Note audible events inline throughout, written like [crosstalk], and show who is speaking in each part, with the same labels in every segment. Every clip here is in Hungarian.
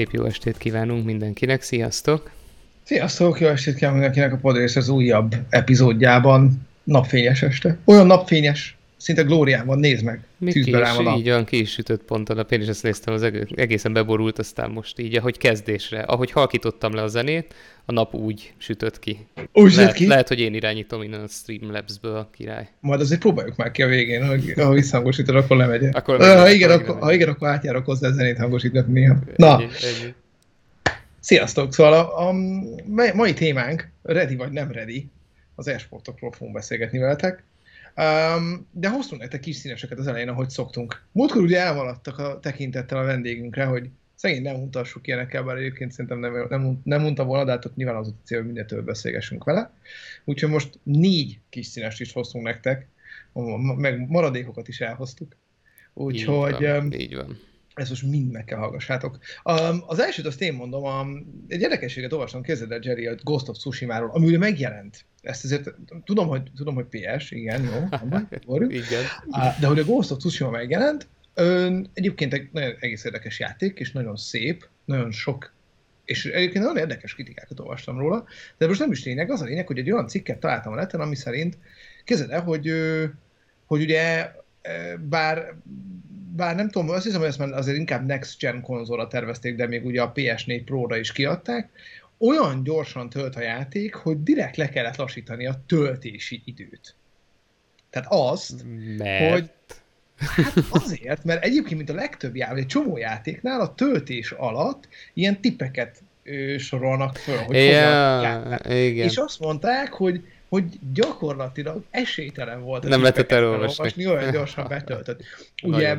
Speaker 1: Szép jó estét kívánunk mindenkinek, sziasztok!
Speaker 2: Sziasztok, jó estét kívánunk mindenkinek a Podrész az újabb epizódjában. Napfényes este. Olyan napfényes, szinte glóriában, nézd meg.
Speaker 1: Mi ki is, így van, ki is sütött pont a nap. Én is ezt néztem, az egészen beborult, aztán most így, ahogy kezdésre, ahogy halkítottam le a zenét, a nap úgy sütött ki.
Speaker 2: Úgy lehet, ki?
Speaker 1: Lehet, hogy én irányítom innen a Streamlabs-ből a király.
Speaker 2: Majd azért próbáljuk már ki a végén, ha, ha visszhangosítod, akkor lemegy. Akkor lemegy, ha, igen, akkor, ha igen, akkor átjárok hozzá a zenét hangosítani néha. Na, ennyi, ennyi. Sziasztok! Szóval a, a mai témánk, ready vagy nem ready, az e-sportokról fogunk beszélgetni veletek. Um, de hoztunk nektek kis színeseket az elején, ahogy szoktunk. Múltkor ugye elmaradtak a tekintettel a vendégünkre, hogy szegény nem untassuk ilyenekkel, bár egyébként szerintem nem, nem, nem unta volna, de hát nyilván az a cél, hogy minél több beszélgessünk vele. Úgyhogy most négy kis színes is hoztunk nektek, meg maradékokat is elhoztuk. Úgyhogy... Így van, um,
Speaker 1: így van
Speaker 2: ezt most mind meg kell hallgassátok. Um, az elsőt azt én mondom, um, egy érdekességet olvastam, kezded el Jerry a Ghost of Tsushima-ról, ami ugye megjelent. Ezt azért tudom, hogy, tudom, hogy PS, igen, jó, [laughs]
Speaker 1: igen.
Speaker 2: de hogy a Ghost of Tsushima megjelent, ön, egyébként egy nagyon egész érdekes játék, és nagyon szép, nagyon sok és egyébként nagyon érdekes kritikákat olvastam róla, de most nem is lényeg, az a lényeg, hogy egy olyan cikket találtam a neten, ami szerint kezded el, hogy, hogy ugye bár bár nem tudom, azt hiszem, hogy ezt már azért inkább Next Gen konzolra tervezték, de még ugye a PS4 Pro-ra is kiadták, olyan gyorsan tölt a játék, hogy direkt le kellett lassítani a töltési időt. Tehát azt,
Speaker 1: mert... hogy
Speaker 2: Hát azért, mert egyébként, mint a legtöbb játék, egy csomó játéknál a töltés alatt ilyen tippeket sorolnak föl, hogy
Speaker 1: ja, igen.
Speaker 2: És azt mondták, hogy hogy gyakorlatilag esélytelen volt.
Speaker 1: Nem lehetett elolvasni.
Speaker 2: Olyan [laughs] gyorsan betöltött. Ugye,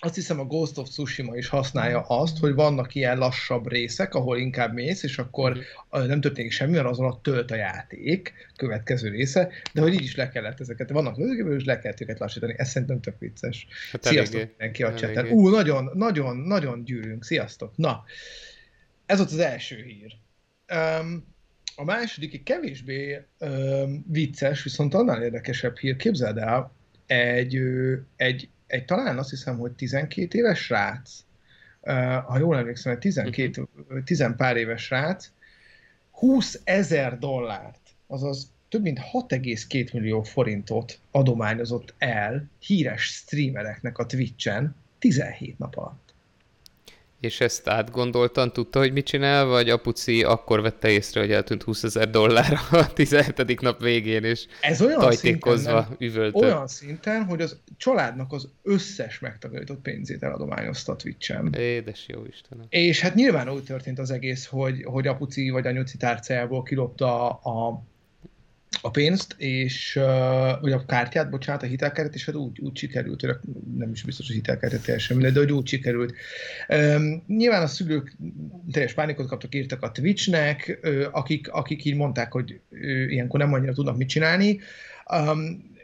Speaker 2: azt hiszem a Ghost of Tsushima is használja azt, hogy vannak ilyen lassabb részek, ahol inkább mész, és akkor mm. nem történik semmi, mert azon a tölt a játék, következő része, de hogy így is le kellett ezeket, vannak és le kellett őket lassítani, ez szerintem tök vicces. Hát Sziasztok eléggé. mindenki a cseten. Ú, nagyon, nagyon, nagyon gyűrünk. Sziasztok. Na, ez volt az első hír. Um, a második kevésbé ö, vicces, viszont annál érdekesebb hír. Képzeld el, egy, ö, egy, egy talán azt hiszem, hogy 12 éves srác, ö, ha jól emlékszem, egy 12, uh-huh. 10 pár éves srác, 20 ezer dollárt, azaz több mint 6,2 millió forintot adományozott el híres streamereknek a Twitch-en 17 nap alatt.
Speaker 1: És ezt átgondoltan tudta, hogy mit csinál, vagy apuci akkor vette észre, hogy eltűnt 20 ezer dollár a [laughs] 17. nap végén, és
Speaker 2: Ez olyan
Speaker 1: tajtékozva szinten, üvölte.
Speaker 2: Olyan szinten, hogy az családnak az összes megtakarított pénzét eladományozta a Twitch-en.
Speaker 1: Édes jó Istenem.
Speaker 2: És hát nyilván úgy történt az egész, hogy, hogy apuci vagy anyuci tárcájából kilopta a, a a pénzt, és uh, vagy a kártyát, bocsánat, a hitelkártyát, és hát úgy, úgy sikerült, nem is biztos, hogy hitelkártyát teljesen mindegy, de hogy úgy sikerült. Um, nyilván a szülők teljes pánikot kaptak, írtak a Twitchnek, uh, akik, akik így mondták, hogy uh, ilyenkor nem annyira tudnak mit csinálni. Um,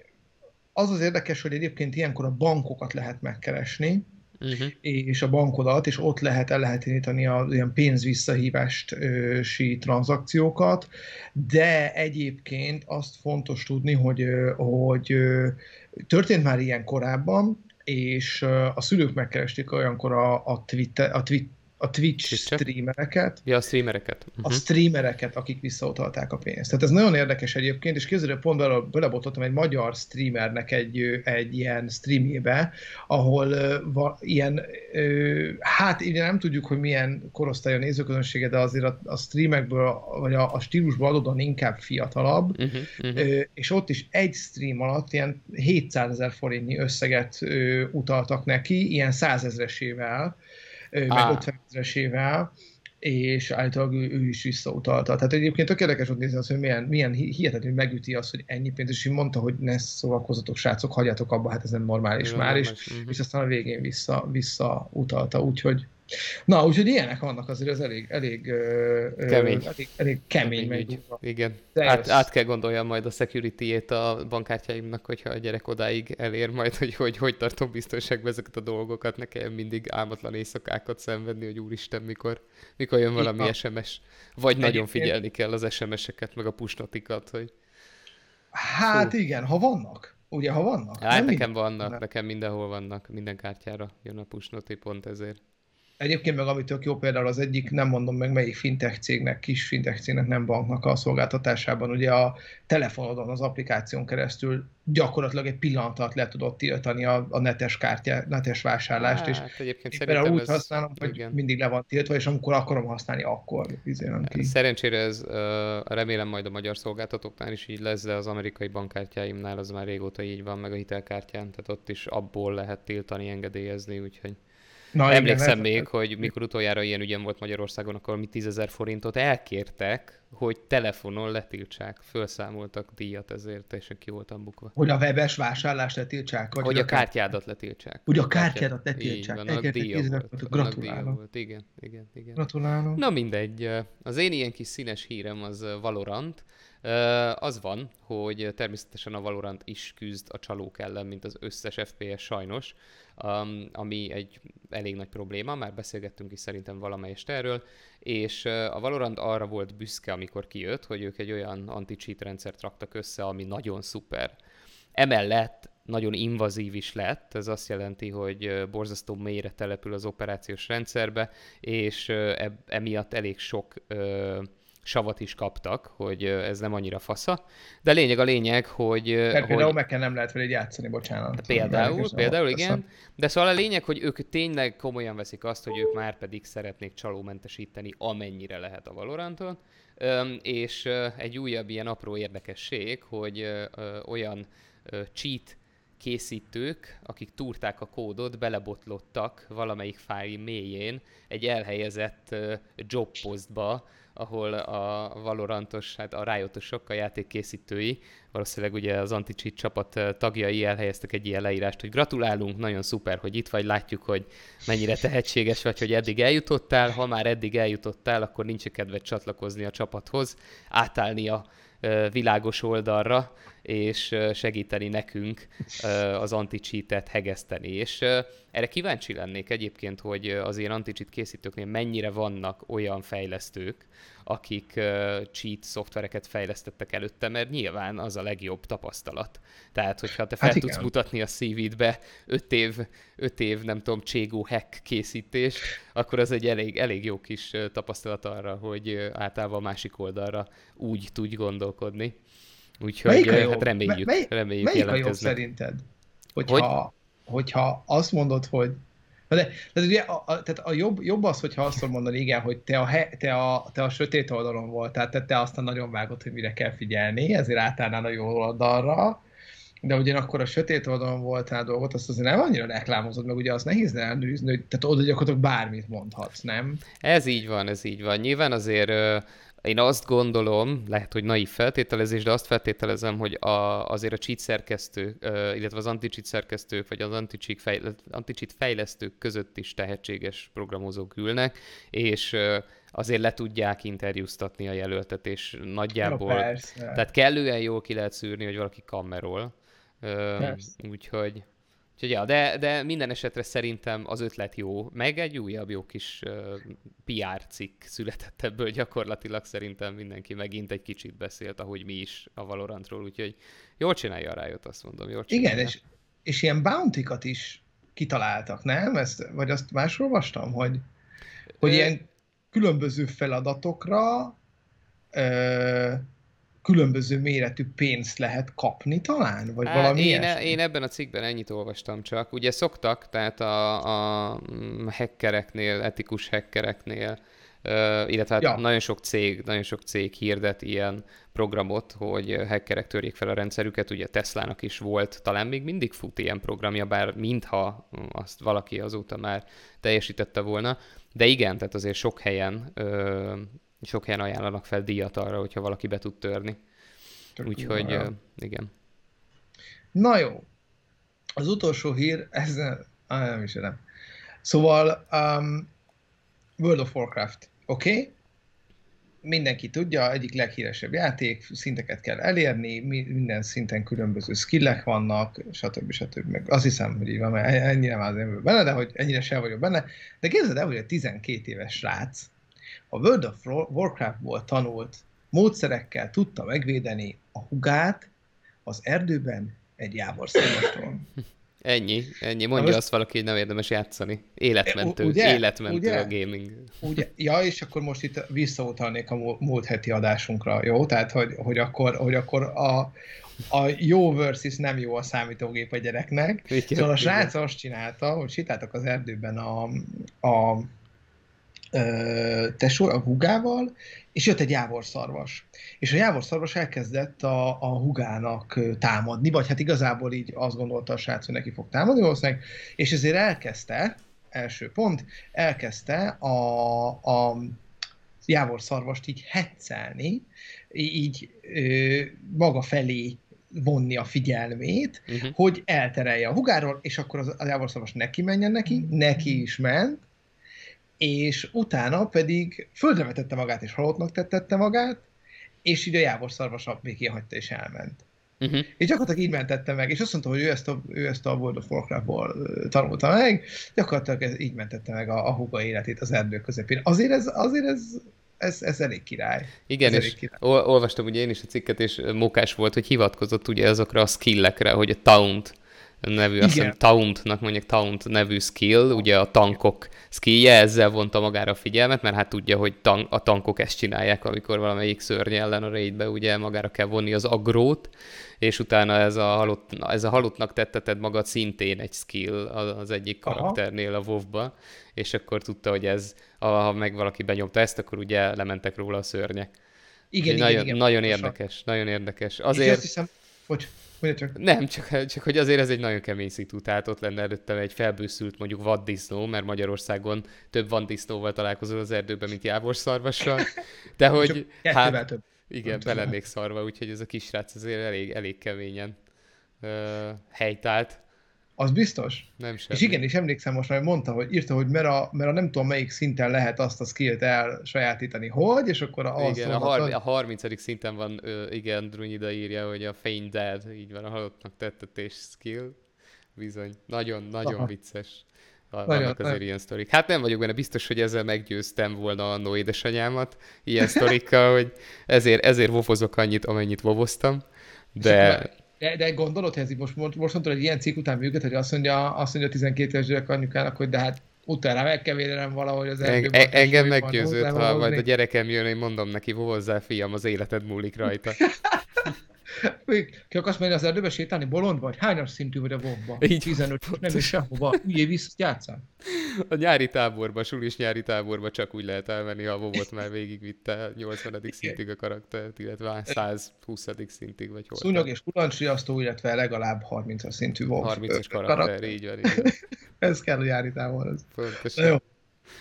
Speaker 2: az az érdekes, hogy egyébként ilyenkor a bankokat lehet megkeresni, uh-huh. és a bankodat, és ott lehet el lehet indítani a ilyen pénzvisszahívási tranzakciókat, de egyébként azt fontos tudni, hogy, hogy történt már ilyen korábban, és a szülők megkeresték olyankor a, a, Twitter, a, Twitter, a Twitch Twitch streamereket.
Speaker 1: Ja, a streamereket.
Speaker 2: Uh-huh. A mhm. streamereket, akik visszautalták a pénzt. Tehát ez nagyon érdekes egyébként, és képzeld, pont bele, belebotottam egy magyar streamernek egy, egy ilyen streamjébe, ahol uh, va, ilyen, uh, hát így nem tudjuk, hogy milyen korosztály a nézőközönsége, de azért a, a streamekből, vagy a, a stílusból adódóan inkább fiatalabb, uh-huh, uh-huh. Uh, és ott is egy stream alatt ilyen 700 ezer forintnyi összeget uh, utaltak neki, ilyen százezresével, meg ah. 50 ezeresével, és általában ő, ő is visszautalta. Tehát egyébként tök érdekes ott nézni azt, hogy milyen, milyen hihetetlenül megüti azt, hogy ennyi pénz, és mondta, hogy ne szórakozatok, srácok, hagyjatok abba, hát ez nem normális Jó, már, és, uh-huh. és aztán a végén vissza, visszautalta, úgyhogy Na, úgyhogy ilyenek vannak azért, az elég, elég,
Speaker 1: kemény.
Speaker 2: elég, elég kemény. kemény.
Speaker 1: Igen. Át, át, kell gondoljam majd a security-ét a bankkártyáimnak, hogyha a gyerek odáig elér majd, hogy hogy, hogy tartom biztonságban ezeket a dolgokat, ne kell mindig álmatlan éjszakákat szenvedni, hogy úristen, mikor, mikor jön valami Igen. SMS. Vagy Egyébként... nagyon figyelni kell az SMS-eket, meg a pusnotikat, hogy...
Speaker 2: Hát Fú. igen, ha vannak. Ugye, ha vannak?
Speaker 1: Hát nekem minden... vannak, nekem mindenhol vannak, minden kártyára jön a pusnoti, pont ezért.
Speaker 2: Egyébként meg ami tök jó például az egyik, nem mondom meg melyik fintech cégnek, kis fintech cégnek, nem banknak a szolgáltatásában, ugye a telefonodon, az applikáción keresztül gyakorlatilag egy pillanat alatt le tudod tiltani a, a netes kártya, netes vásárlást, hát, és
Speaker 1: egyébként szerintem
Speaker 2: úgy
Speaker 1: ez...
Speaker 2: használom, hogy igen. mindig le van tiltva, és amikor akarom használni, akkor
Speaker 1: vizélem ki. Szerencsére ez remélem majd a magyar szolgáltatóknál is így lesz, de az amerikai bankkártyáimnál az már régóta így van, meg a hitelkártyán, tehát ott is abból lehet tiltani, engedélyezni, úgyhogy Na, Emlékszem igen, még, hogy mikor utoljára ilyen ügyem volt Magyarországon, akkor mi 10 forintot elkértek, hogy telefonon letiltsák. Fölszámoltak díjat ezért, és ki voltam bukva.
Speaker 2: Hogy a webes vásárlást letiltsák?
Speaker 1: Vagy hogy a kártyádat letiltsák.
Speaker 2: Hogy a kártyádat letiltsák.
Speaker 1: Így van, díja volt. Gratulálok. Volt. Igen, igen, igen.
Speaker 2: Gratulálok.
Speaker 1: Na mindegy. Az én ilyen kis színes hírem az Valorant. Az van, hogy természetesen a Valorant is küzd a csalók ellen, mint az összes FPS sajnos um, ami egy elég nagy probléma, már beszélgettünk is szerintem valamelyest erről, és a Valorant arra volt büszke, amikor kijött, hogy ők egy olyan anti-cheat rendszert raktak össze, ami nagyon szuper. Emellett nagyon invazív is lett, ez azt jelenti, hogy borzasztó mélyre települ az operációs rendszerbe, és uh, emiatt elég sok savat is kaptak, hogy ez nem annyira fasza. De lényeg a lényeg, hogy...
Speaker 2: Tehát például hogy... meg kell nem lehet vele játszani, bocsánat.
Speaker 1: Például, például igen. De szóval a lényeg, hogy ők tényleg komolyan veszik azt, hogy ők már pedig szeretnék csalómentesíteni, amennyire lehet a Valoranton. És egy újabb ilyen apró érdekesség, hogy olyan cheat készítők, akik túrták a kódot, belebotlottak valamelyik fájl mélyén egy elhelyezett jobpostba, ahol a Valorantos, hát a Riotos a játékkészítői, valószínűleg ugye az anti csapat tagjai elhelyeztek egy ilyen leírást, hogy gratulálunk, nagyon szuper, hogy itt vagy, látjuk, hogy mennyire tehetséges vagy, hogy eddig eljutottál, ha már eddig eljutottál, akkor nincs kedved csatlakozni a csapathoz, átállni a világos oldalra, és segíteni nekünk az anti-cheatet hegeszteni. És erre kíváncsi lennék egyébként, hogy az ilyen anti-cheat készítőknél mennyire vannak olyan fejlesztők, akik cheat szoftvereket fejlesztettek előtte, mert nyilván az a legjobb tapasztalat. Tehát, hogyha te fel hát tudsz mutatni a CV-dbe 5 év, öt év, nem tudom, cségó hack készítést, akkor az egy elég, elég jó kis tapasztalat arra, hogy általában a másik oldalra úgy tudj gondolkodni. Úgyhogy hát reméljük, mely, reméljük
Speaker 2: melyik a jobb szerinted? Hogyha, hogy? hogyha azt mondod, hogy de, de ugye a, a, tehát a jobb, jobb az, hogyha azt mondani, igen, hogy te a, he, te, a, te a sötét oldalon voltál, tehát te aztán nagyon vágod, hogy mire kell figyelni, ezért átállnál a jó oldalra, de ugyanakkor a sötét oldalon voltál dolgot, azt azért nem annyira reklámozod, meg ugye az nehéz elnőzni, hogy tehát oda gyakorlatilag bármit mondhatsz, nem?
Speaker 1: Ez így van, ez így van. Nyilván azért én azt gondolom, lehet, hogy naív feltételezés, de azt feltételezem, hogy a, azért a cheat szerkesztő, illetve az anti-cheat szerkesztők, vagy az anti-cheat, fejle, anti-cheat fejlesztők között is tehetséges programozók ülnek, és azért le tudják interjúztatni a jelöltet, és nagyjából, no, tehát kellően jól ki lehet szűrni, hogy valaki kamerol. Úgyhogy Úgyhogy ja, de, de minden esetre szerintem az ötlet jó, meg egy újabb jó kis uh, PR cikk született ebből gyakorlatilag szerintem mindenki megint egy kicsit beszélt, ahogy mi is a Valorantról, úgyhogy jól csinálja a rájött, azt mondom. Jól
Speaker 2: Igen, és, és ilyen bounty is kitaláltak, nem? Ezt, vagy azt máshol olvastam, hogy, hogy Ö... ilyen különböző feladatokra ö, különböző méretű pénzt lehet kapni talán? Vagy valami
Speaker 1: én, e- én ebben a cikkben ennyit olvastam csak. Ugye szoktak, tehát a, a hackereknél, etikus hackereknél, illetve hát ja. nagyon sok cég, nagyon sok cég hirdet ilyen programot, hogy hackerek törjék fel a rendszerüket, ugye Teslának is volt, talán még mindig fut ilyen programja, bár mintha azt valaki azóta már teljesítette volna, de igen, tehát azért sok helyen sok helyen ajánlanak fel díjat arra, hogyha valaki be tud törni. Úgyhogy uh, igen.
Speaker 2: Na jó. Az utolsó hír, ez ah, nem is nem. Szóval um, World of Warcraft, oké? Okay? Mindenki tudja, egyik leghíresebb játék, szinteket kell elérni, minden szinten különböző skillek vannak, stb. stb. Meg azt hiszem, hogy így van, mert ennyire már nem benne, de hogy ennyire sem vagyok benne. De képzeld el, hogy a 12 éves srác, a World of Warcraftból tanult módszerekkel tudta megvédeni a hugát az erdőben egy jávorszarvastól. [laughs]
Speaker 1: Ennyi, ennyi. Mondja most... azt valaki, hogy nem érdemes játszani. Életmentő, ugye? életmentő ugye? a gaming.
Speaker 2: Ugye? Ja, és akkor most itt visszautalnék a múlt heti adásunkra, jó? Tehát, hogy, hogy akkor, hogy akkor a, a jó versus nem jó a számítógép a gyereknek. Igen, szóval a srác azt csinálta, hogy sétáltak az erdőben a, a tesó, a hugával, és jött egy jávorszarvas. És a jávorszarvas elkezdett a, a hugának támadni, vagy hát igazából így azt gondolta a srác, hogy neki fog támadni valószínűleg, és ezért elkezdte, első pont, elkezdte a, a jávorszarvast így hetszelni, így ö, maga felé vonni a figyelmét, uh-huh. hogy elterelje a hugáról, és akkor az, a jávorszarvas neki menjen neki, neki is ment, és utána pedig földre vetette magát, és halottnak tettette magát, és így a Jávor szarvasabb még kihagyta, és elment. Uh-huh. És gyakorlatilag így mentette meg, és azt mondta, hogy ő ezt a, ő ezt a World of Warcraft-ból tanulta meg, gyakorlatilag ez, így mentette meg a, a huga életét az erdő közepén. Azért ez, azért ez, ez, ez elég király.
Speaker 1: Igen,
Speaker 2: ez
Speaker 1: és király. olvastam ugye én is a cikket, és mókás volt, hogy hivatkozott ugye azokra a skillekre, hogy a taunt nevű, Igen. azt hiszem Tauntnak mondják Taunt nevű skill, ugye a tankok skillje, ezzel vonta magára a figyelmet, mert hát tudja, hogy tan- a tankok ezt csinálják, amikor valamelyik szörny ellen a raidbe ugye magára kell vonni az agrót, és utána ez a, halott, ez a halottnak tetteted magad szintén egy skill az egyik karakternél a wow és akkor tudta, hogy ez, ha meg valaki benyomta ezt, akkor ugye lementek róla a szörnyek.
Speaker 2: Igen, igen,
Speaker 1: nagyon,
Speaker 2: igen,
Speaker 1: nagyon érdekes, nagyon érdekes. Azért... És azt
Speaker 2: hiszem, hogy
Speaker 1: csak. Nem, csak, csak hogy azért ez egy nagyon kemény szitu, tehát ott lenne előtte egy felbőszült mondjuk vaddisznó, mert Magyarországon több vaddisznóval találkozol az erdőben, mint jávorszarvassal, de hogy
Speaker 2: hát, több.
Speaker 1: igen, be lennék szarva, úgyhogy ez a kisrác azért elég, elég keményen uh, helytált.
Speaker 2: Az biztos.
Speaker 1: Nem
Speaker 2: semmi. És igen, és emlékszem most, hogy mondta, hogy írta, hogy mert a, mert a nem tudom melyik szinten lehet azt a skillt elsajátítani, hogy, és akkor
Speaker 1: a Igen, a, har- a 30. szinten van, igen, Drunyida írja, hogy a Fein Dead, így van, a halottnak tettetés skill. Bizony, nagyon, nagyon Aha. vicces. Vannak nagyon, azért nagyon. ilyen sztorik. Hát nem vagyok benne biztos, hogy ezzel meggyőztem volna a édesanyámat ilyen sztorikkal, hogy ezért, ezért vovozok annyit, amennyit vovoztam. [laughs] De...
Speaker 2: De, de gondolod, hogy ez most, most, most mondtad, hogy ilyen cikk után működ, hogy azt mondja, azt mondja a 12 éves gyerek anyukának, hogy de hát utána meg kell védenem valahogy az
Speaker 1: erdőben. En, engem meggyőzött, ha majd a gyerekem jön, én mondom neki, hozzá fiam, az életed múlik rajta. [laughs]
Speaker 2: Ki akarsz menni az erdőbe sétálni? Bolond vagy? Hányas szintű vagy a bomba? Így 15, nem is sehova. Üljél vissza, játszál.
Speaker 1: A nyári táborba, sulis nyári táborba csak úgy lehet elmenni, ha a vovot már végigvitte 80. szintig a karaktert, illetve 120. szintig, vagy hol.
Speaker 2: Szúnyog és kulancsriasztó, illetve legalább 30 szintű
Speaker 1: vov. 30-as karakter, karakter, így van. Így van. [laughs]
Speaker 2: Ez kell a nyári táborhoz. Pontosan. jó.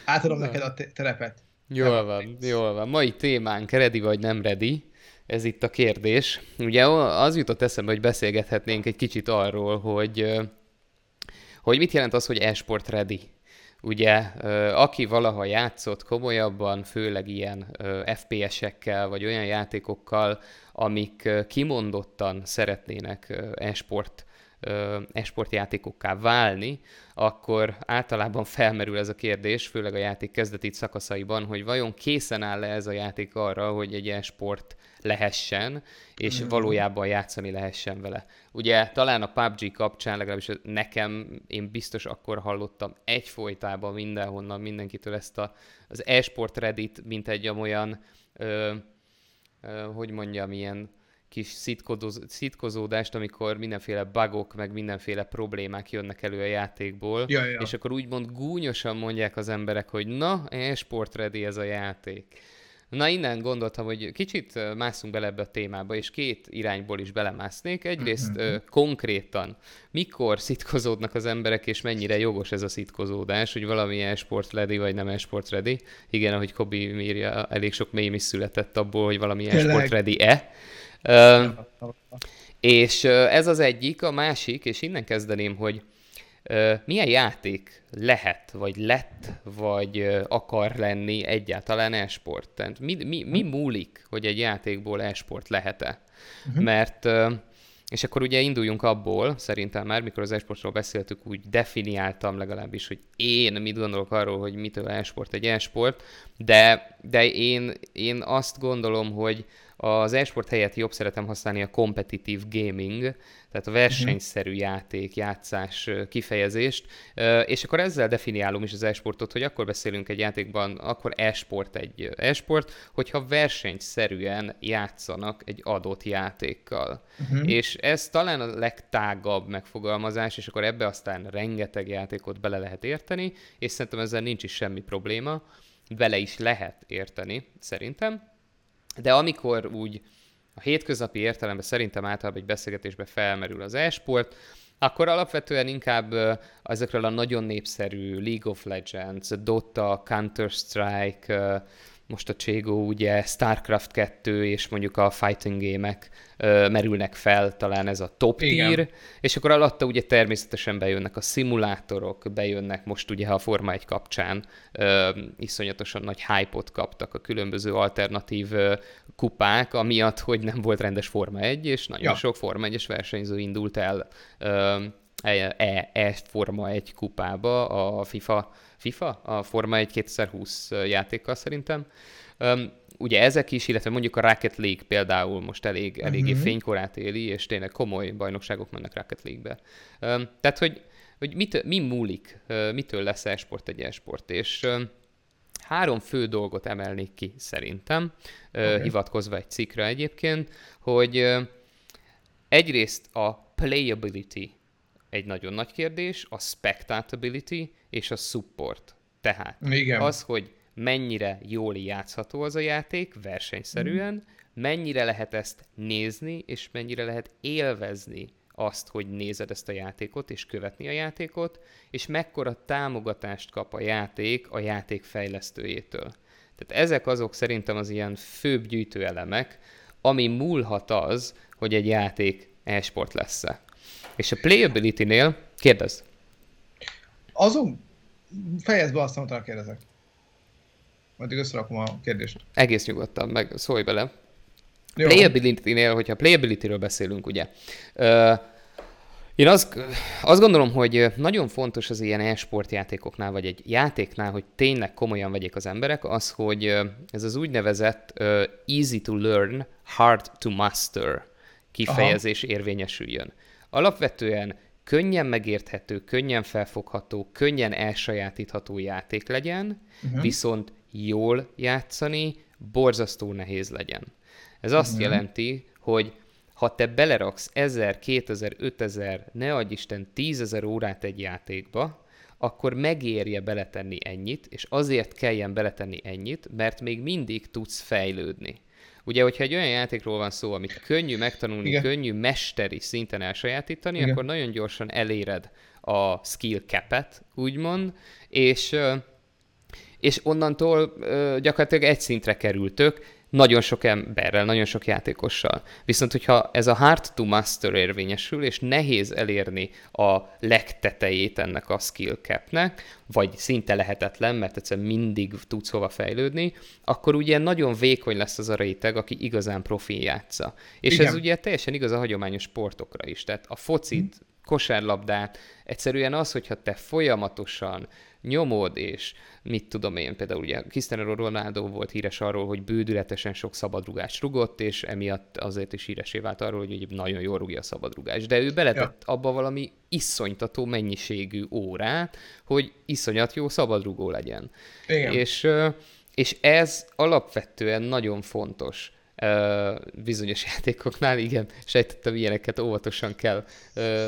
Speaker 2: Átadom Na. neked a terepet.
Speaker 1: Jól van, jól van. Mai témánk ready vagy nem ready ez itt a kérdés. Ugye az jutott eszembe, hogy beszélgethetnénk egy kicsit arról, hogy, hogy mit jelent az, hogy esport ready. Ugye, aki valaha játszott komolyabban, főleg ilyen FPS-ekkel, vagy olyan játékokkal, amik kimondottan szeretnének esport esportjátékokká válni, akkor általában felmerül ez a kérdés, főleg a játék kezdeti szakaszaiban, hogy vajon készen áll-e ez a játék arra, hogy egy esport lehessen, és mm. valójában játszani lehessen vele. Ugye talán a PUBG kapcsán, legalábbis nekem, én biztos akkor hallottam egyfolytában mindenhonnan, mindenkitől ezt a, az esport Reddit, mint egy olyan, ö, ö, hogy mondjam, ilyen kis szitkozódást, amikor mindenféle bugok, meg mindenféle problémák jönnek elő a játékból,
Speaker 2: ja, ja.
Speaker 1: és akkor úgymond gúnyosan mondják az emberek, hogy na, esport ready ez a játék. Na innen gondoltam, hogy kicsit mászunk bele ebbe a témába, és két irányból is belemásznék. Egyrészt uh-huh. konkrétan, mikor szitkozódnak az emberek, és mennyire jogos ez a szitkozódás, hogy valami e-sport ready, vagy nem e-sport ready. Igen, ahogy Kobi írja, elég sok mém is született abból, hogy valami e-sport ready-e. Uh, és ez az egyik, a másik, és innen kezdeném, hogy milyen játék lehet, vagy lett, vagy akar lenni egyáltalán e-sport? Tehát mi, mi, mi múlik, hogy egy játékból e-sport lehet-e? Uh-huh. Mert, és akkor ugye induljunk abból, szerintem már, mikor az e-sportról beszéltük, úgy definiáltam legalábbis, hogy én mit gondolok arról, hogy mitől e-sport egy e-sport, de, de én, én azt gondolom, hogy az esport helyett jobb szeretem használni a competitive gaming, tehát a versenyszerű játék, játszás kifejezést, és akkor ezzel definiálom is az esportot, hogy akkor beszélünk egy játékban, akkor esport egy esport, hogyha versenyszerűen játszanak egy adott játékkal. Uh-huh. És ez talán a legtágabb megfogalmazás, és akkor ebbe aztán rengeteg játékot bele lehet érteni, és szerintem ezzel nincs is semmi probléma, vele is lehet érteni, szerintem. De amikor úgy a hétköznapi értelemben szerintem általában egy beszélgetésben felmerül az e-sport, akkor alapvetően inkább ezekről a nagyon népszerű League of Legends, Dota, Counter-Strike, most a Cségó ugye StarCraft 2 és mondjuk a fighting gémek merülnek fel, talán ez a top Igen. tier, és akkor alatta ugye természetesen bejönnek a szimulátorok, bejönnek most ugye a Forma 1 kapcsán ö, iszonyatosan nagy hype-ot kaptak a különböző alternatív ö, kupák, amiatt, hogy nem volt rendes Forma 1, és nagyon ja. sok Forma 1-es versenyző indult el ö, e, e, e Forma 1 kupába a FIFA FIFA, a Forma 1 2020 játékkal szerintem. Um, ugye ezek is, illetve mondjuk a Rocket League például most elég, eléggé uh-huh. fénykorát éli, és tényleg komoly bajnokságok mennek Rocket League-be. Um, tehát, hogy, hogy mit, mi múlik, uh, mitől lesz esport egy esport, és um, három fő dolgot emelnék ki szerintem, okay. uh, hivatkozva egy cikkre egyébként, hogy uh, egyrészt a playability egy nagyon nagy kérdés, a spectatability és a support. Tehát Igen. az, hogy mennyire jól játszható az a játék versenyszerűen, mm. mennyire lehet ezt nézni, és mennyire lehet élvezni azt, hogy nézed ezt a játékot, és követni a játékot, és mekkora támogatást kap a játék a játék fejlesztőjétől. Tehát ezek azok szerintem az ilyen főbb gyűjtőelemek, ami múlhat az, hogy egy játék e-sport lesz-e. És a playability-nél, kérdezz.
Speaker 2: Azon fejezd be azt, amit kérdezek. Majd összerakom a kérdést.
Speaker 1: Egész nyugodtan, meg szólj bele. Jó. Playability-nél, hogyha playability-ről beszélünk, ugye, uh, én azt, azt gondolom, hogy nagyon fontos az ilyen e-sport játékoknál, vagy egy játéknál, hogy tényleg komolyan vegyék az emberek, az, hogy ez az úgynevezett uh, easy to learn, hard to master kifejezés Aha. érvényesüljön alapvetően könnyen megérthető, könnyen felfogható, könnyen elsajátítható játék legyen, uh-huh. viszont jól játszani borzasztó nehéz legyen. Ez azt uh-huh. jelenti, hogy ha te beleraksz 1000, 2000, 5000, ne adj Isten 10.000 órát egy játékba, akkor megérje beletenni ennyit, és azért kelljen beletenni ennyit, mert még mindig tudsz fejlődni. Ugye, hogyha egy olyan játékról van szó, amit könnyű megtanulni, Igen. könnyű mesteri szinten elsajátítani, Igen. akkor nagyon gyorsan eléred a skill cap-et, úgymond, és, és onnantól gyakorlatilag egy szintre kerültök, nagyon sok emberrel, nagyon sok játékossal. Viszont, hogyha ez a hard to master érvényesül, és nehéz elérni a legtetejét ennek a skill capnek, vagy szinte lehetetlen, mert egyszerűen mindig tudsz hova fejlődni, akkor ugye nagyon vékony lesz az a réteg, aki igazán profi játsza. És Igen. ez ugye teljesen igaz a hagyományos sportokra is. Tehát a focit, hmm. kosárlabdát, egyszerűen az, hogyha te folyamatosan nyomod, és mit tudom én, például ugye Cristiano Ronaldo volt híres arról, hogy bődületesen sok szabadrugást rugott, és emiatt azért is híresé vált arról, hogy nagyon jól rúgja a szabadrugást. De ő beletett ja. abba valami iszonytató mennyiségű órát, hogy iszonyat jó szabadrugó legyen. Igen. És, és ez alapvetően nagyon fontos bizonyos [laughs] játékoknál, igen, sejtettem ilyeneket óvatosan kell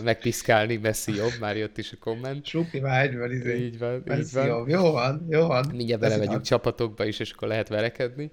Speaker 1: megpiszkálni, Messi jobb, már jött is a komment.
Speaker 2: Supi vágyval, izé.
Speaker 1: Így van, így van.
Speaker 2: Jobb. Jó van, jó van.
Speaker 1: Mindjárt belemegyünk csapatokba is, és akkor lehet verekedni.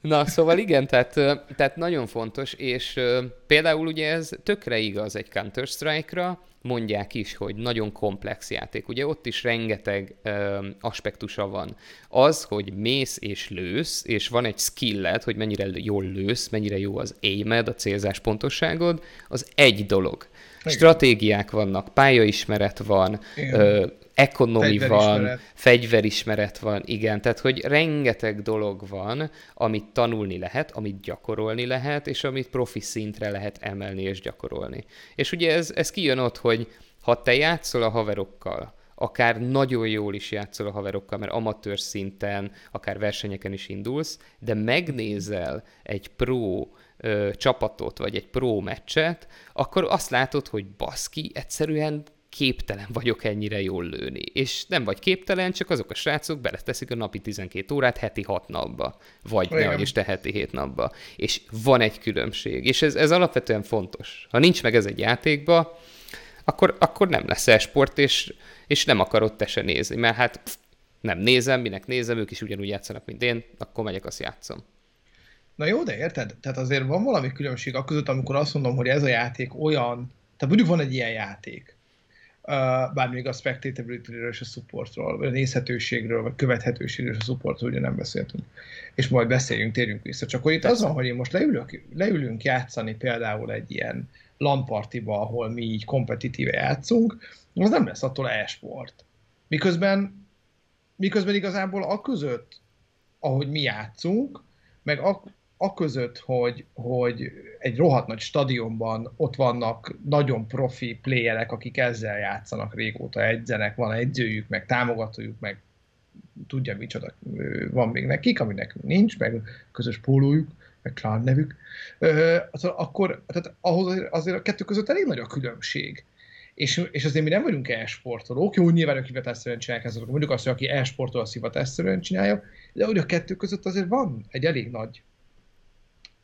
Speaker 1: Na, szóval igen, tehát, tehát nagyon fontos, és például ugye ez tökre igaz egy Counter-Strike-ra, mondják is, hogy nagyon komplex játék. Ugye ott is rengeteg ö, aspektusa van. Az, hogy mész és lősz, és van egy skilled, hogy mennyire jól lősz, mennyire jó az aimed, a célzás pontosságod, az egy dolog. Igen. Stratégiák vannak, pályaismeret van, ö, ekonomi van, fegyverismeret van, igen, tehát hogy rengeteg dolog van, amit tanulni lehet, amit gyakorolni lehet, és amit profi szintre lehet emelni és gyakorolni. És ugye ez, ez kijön ott, hogy ha te játszol a haverokkal, akár nagyon jól is játszol a haverokkal, mert amatőr szinten, akár versenyeken is indulsz, de megnézel egy pro ö, csapatot, vagy egy pro meccset, akkor azt látod, hogy baszki, egyszerűen képtelen vagyok ennyire jól lőni. És nem vagy képtelen, csak azok a srácok beleteszik a napi 12 órát heti 6 napba. Vagy ne is te heti 7 napba. És van egy különbség. És ez, ez alapvetően fontos. Ha nincs meg ez egy játékba, akkor, akkor nem lesz e-sport, és, és nem akarod te se nézni, mert hát nem nézem, minek nézem, ők is ugyanúgy játszanak, mint én, akkor megyek, azt játszom.
Speaker 2: Na jó, de érted? Tehát azért van valami különbség a között, amikor azt mondom, hogy ez a játék olyan, tehát mondjuk van egy ilyen játék, bár még a spectatability-ről és a supportról, vagy a nézhetőségről, vagy követhetőségről és a supportról ugye nem beszéltünk. És majd beszéljünk, térjünk vissza. Csak hogy itt az van, hogy én most leülök, leülünk játszani például egy ilyen LAN-partiba, ahol mi így kompetitíve játszunk, az nem lesz attól e-sport. Miközben, miközben igazából a között, ahogy mi játszunk, meg a, a között, hogy, hogy egy rohadt nagy stadionban ott vannak nagyon profi playerek, akik ezzel játszanak régóta, edzenek, van edzőjük, meg támogatójuk, meg tudja micsoda van még nekik, ami nekünk nincs, meg közös pólójuk, meg klán nevük, akkor tehát ahhoz azért a kettő között elég nagy a különbség. És, és azért mi nem vagyunk e-sportolók, jó, nyilván aki hivatásszerűen csinálják ezt, mondjuk azt, hogy aki e-sportol, az hivatásszerűen csinálja, de hogy a kettő között azért van egy elég nagy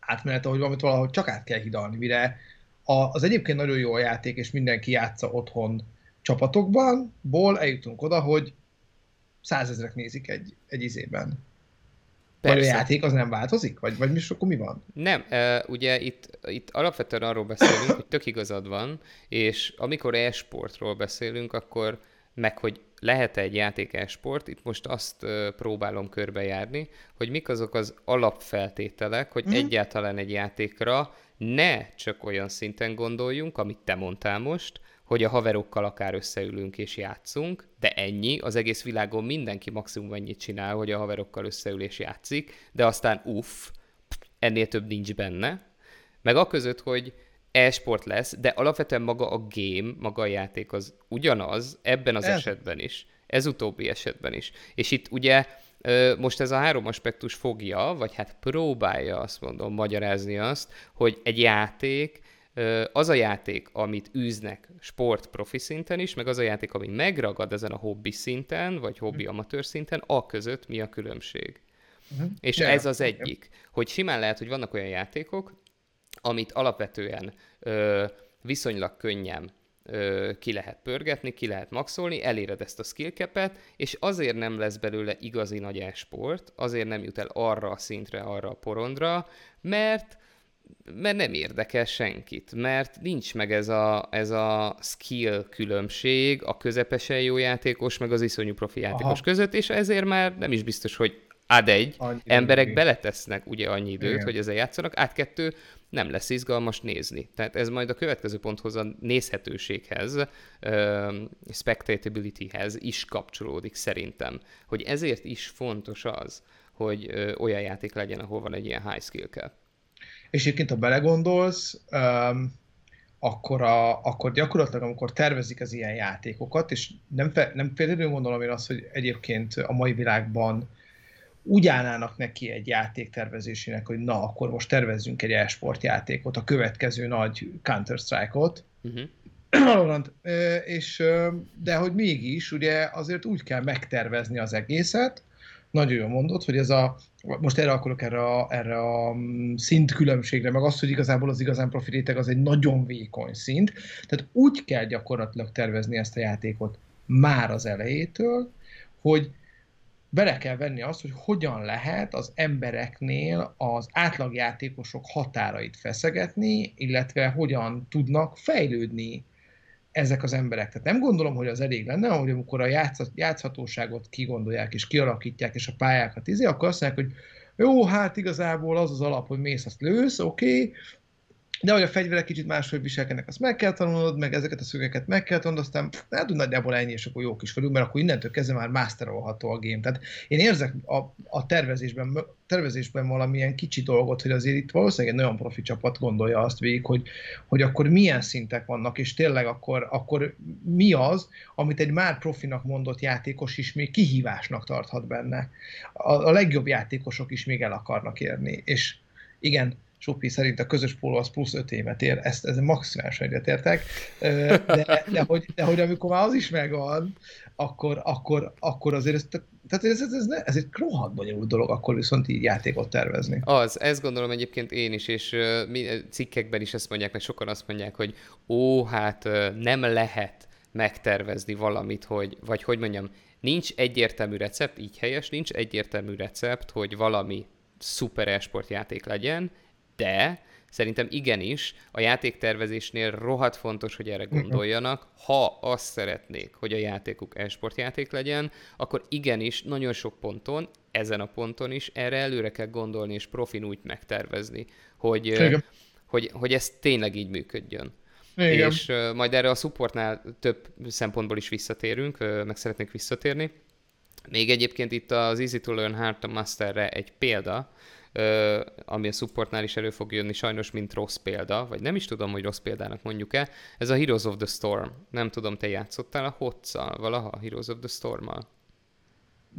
Speaker 2: átmenet, ahogy valamit valahogy csak át kell hidalni, mire az egyébként nagyon jó a játék, és mindenki játsza otthon csapatokban, ból eljutunk oda, hogy százezrek nézik egy, egy izében. Persze. Vagy a játék az nem változik? Vagy, vagy mi, akkor mi van?
Speaker 1: Nem, ugye itt, itt alapvetően arról beszélünk, hogy tök igazad van, és amikor e-sportról beszélünk, akkor meg hogy lehet-e egy játék e-sport, itt most azt próbálom körbejárni, hogy mik azok az alapfeltételek, hogy mm-hmm. egyáltalán egy játékra ne csak olyan szinten gondoljunk, amit te mondtál most, hogy a haverokkal akár összeülünk és játszunk, de ennyi, az egész világon mindenki maximum ennyit csinál, hogy a haverokkal összeül és játszik, de aztán uff, ennél több nincs benne. Meg a között, hogy e-sport lesz, de alapvetően maga a game, maga a játék az ugyanaz ebben az ez. esetben is, ez utóbbi esetben is. És itt ugye most ez a három aspektus fogja, vagy hát próbálja azt mondom magyarázni azt, hogy egy játék az a játék, amit űznek sport profi szinten is, meg az a játék, ami megragad ezen a hobbi szinten, vagy hobbi mhm. amatőr szinten, a között mi a különbség. Uh-huh. És ja, ez az egyik, hogy simán lehet, hogy vannak olyan játékok, amit alapvetően ö, viszonylag könnyen ö, ki lehet pörgetni, ki lehet maxolni, eléred ezt a skill cap és azért nem lesz belőle igazi nagy esport, azért nem jut el arra a szintre, arra a porondra, mert mert nem érdekel senkit, mert nincs meg ez a, ez a skill különbség a közepesen jó játékos, meg az iszonyú profi játékos Aha. között, és ezért már nem is biztos, hogy ad egy, annyi emberek annyi. beletesznek ugye annyi időt, Igen. hogy ezzel játszanak, át kettő, nem lesz izgalmas nézni. Tehát ez majd a következő ponthoz, a nézhetőséghez, uh, spectatabilityhez is kapcsolódik szerintem. Hogy ezért is fontos az, hogy uh, olyan játék legyen, ahol van egy ilyen high skill cap.
Speaker 2: És egyébként, ha belegondolsz, um, akkor, a, akkor gyakorlatilag, amikor tervezik az ilyen játékokat, és nem, fe, nem feltétlenül gondolom én azt, hogy egyébként a mai világban úgy állnának neki egy játék tervezésének, hogy na, akkor most tervezzünk egy e-sport játékot, a következő nagy Counter-Strike-ot, uh-huh. és, de hogy mégis, ugye azért úgy kell megtervezni az egészet, nagyon jól mondod, hogy ez a, most erre akarok erre a, erre a mm, szint különbségre, meg azt, hogy igazából az igazán profi réteg az egy nagyon vékony szint, tehát úgy kell gyakorlatilag tervezni ezt a játékot már az elejétől, hogy bele kell venni azt, hogy hogyan lehet az embereknél az átlagjátékosok határait feszegetni, illetve hogyan tudnak fejlődni ezek az emberek. Tehát nem gondolom, hogy az elég lenne, hogy amikor a játszhatóságot kigondolják és kialakítják, és a pályákat izé, akkor azt mondják, hogy jó, hát igazából az az alap, hogy mész, azt lősz, oké, okay, de hogy a fegyverek kicsit máshogy viselkednek, azt meg kell tanulnod, meg ezeket a szögeket meg kell tanulnod, aztán hát nagyjából ennyi, és akkor jók is vagyunk, mert akkor innentől kezdve már masterolható a game. Tehát én érzek a, a tervezésben, tervezésben valamilyen kicsi dolgot, hogy azért itt valószínűleg egy nagyon profi csapat gondolja azt végig, hogy, hogy akkor milyen szintek vannak, és tényleg akkor, akkor mi az, amit egy már profinak mondott játékos is még kihívásnak tarthat benne. A, a legjobb játékosok is még el akarnak érni, és igen, Supi szerint a közös póló az plusz 5 évet ér, ezt, ezt maximálisan egyetértek, de, de, hogy, de hogy amikor már az is megvan, akkor, akkor, akkor azért ez, tehát ez, ez, ez, ne, ez egy rohadt bonyolult dolog, akkor viszont így játékot tervezni.
Speaker 1: Az, ezt gondolom egyébként én is, és uh, cikkekben is ezt mondják, meg sokan azt mondják, hogy ó, hát nem lehet megtervezni valamit, hogy, vagy hogy mondjam, nincs egyértelmű recept, így helyes, nincs egyértelmű recept, hogy valami szuper esport játék legyen, de szerintem igenis a játéktervezésnél rohadt fontos, hogy erre gondoljanak. Ha azt szeretnék, hogy a játékuk e-sport játék legyen, akkor igenis nagyon sok ponton, ezen a ponton is erre előre kell gondolni, és profin úgy megtervezni, hogy, hogy, hogy ez tényleg így működjön. Igen. És majd erre a supportnál több szempontból is visszatérünk, meg szeretnék visszatérni. Még egyébként itt az Easy to Learn Hard to Masterre egy példa, ami a supportnál is elő fog jönni, sajnos, mint rossz példa, vagy nem is tudom, hogy rossz példának mondjuk-e, ez a Heroes of the Storm. Nem tudom, te játszottál a Hotszal valaha, a Heroes of the Storm-mal?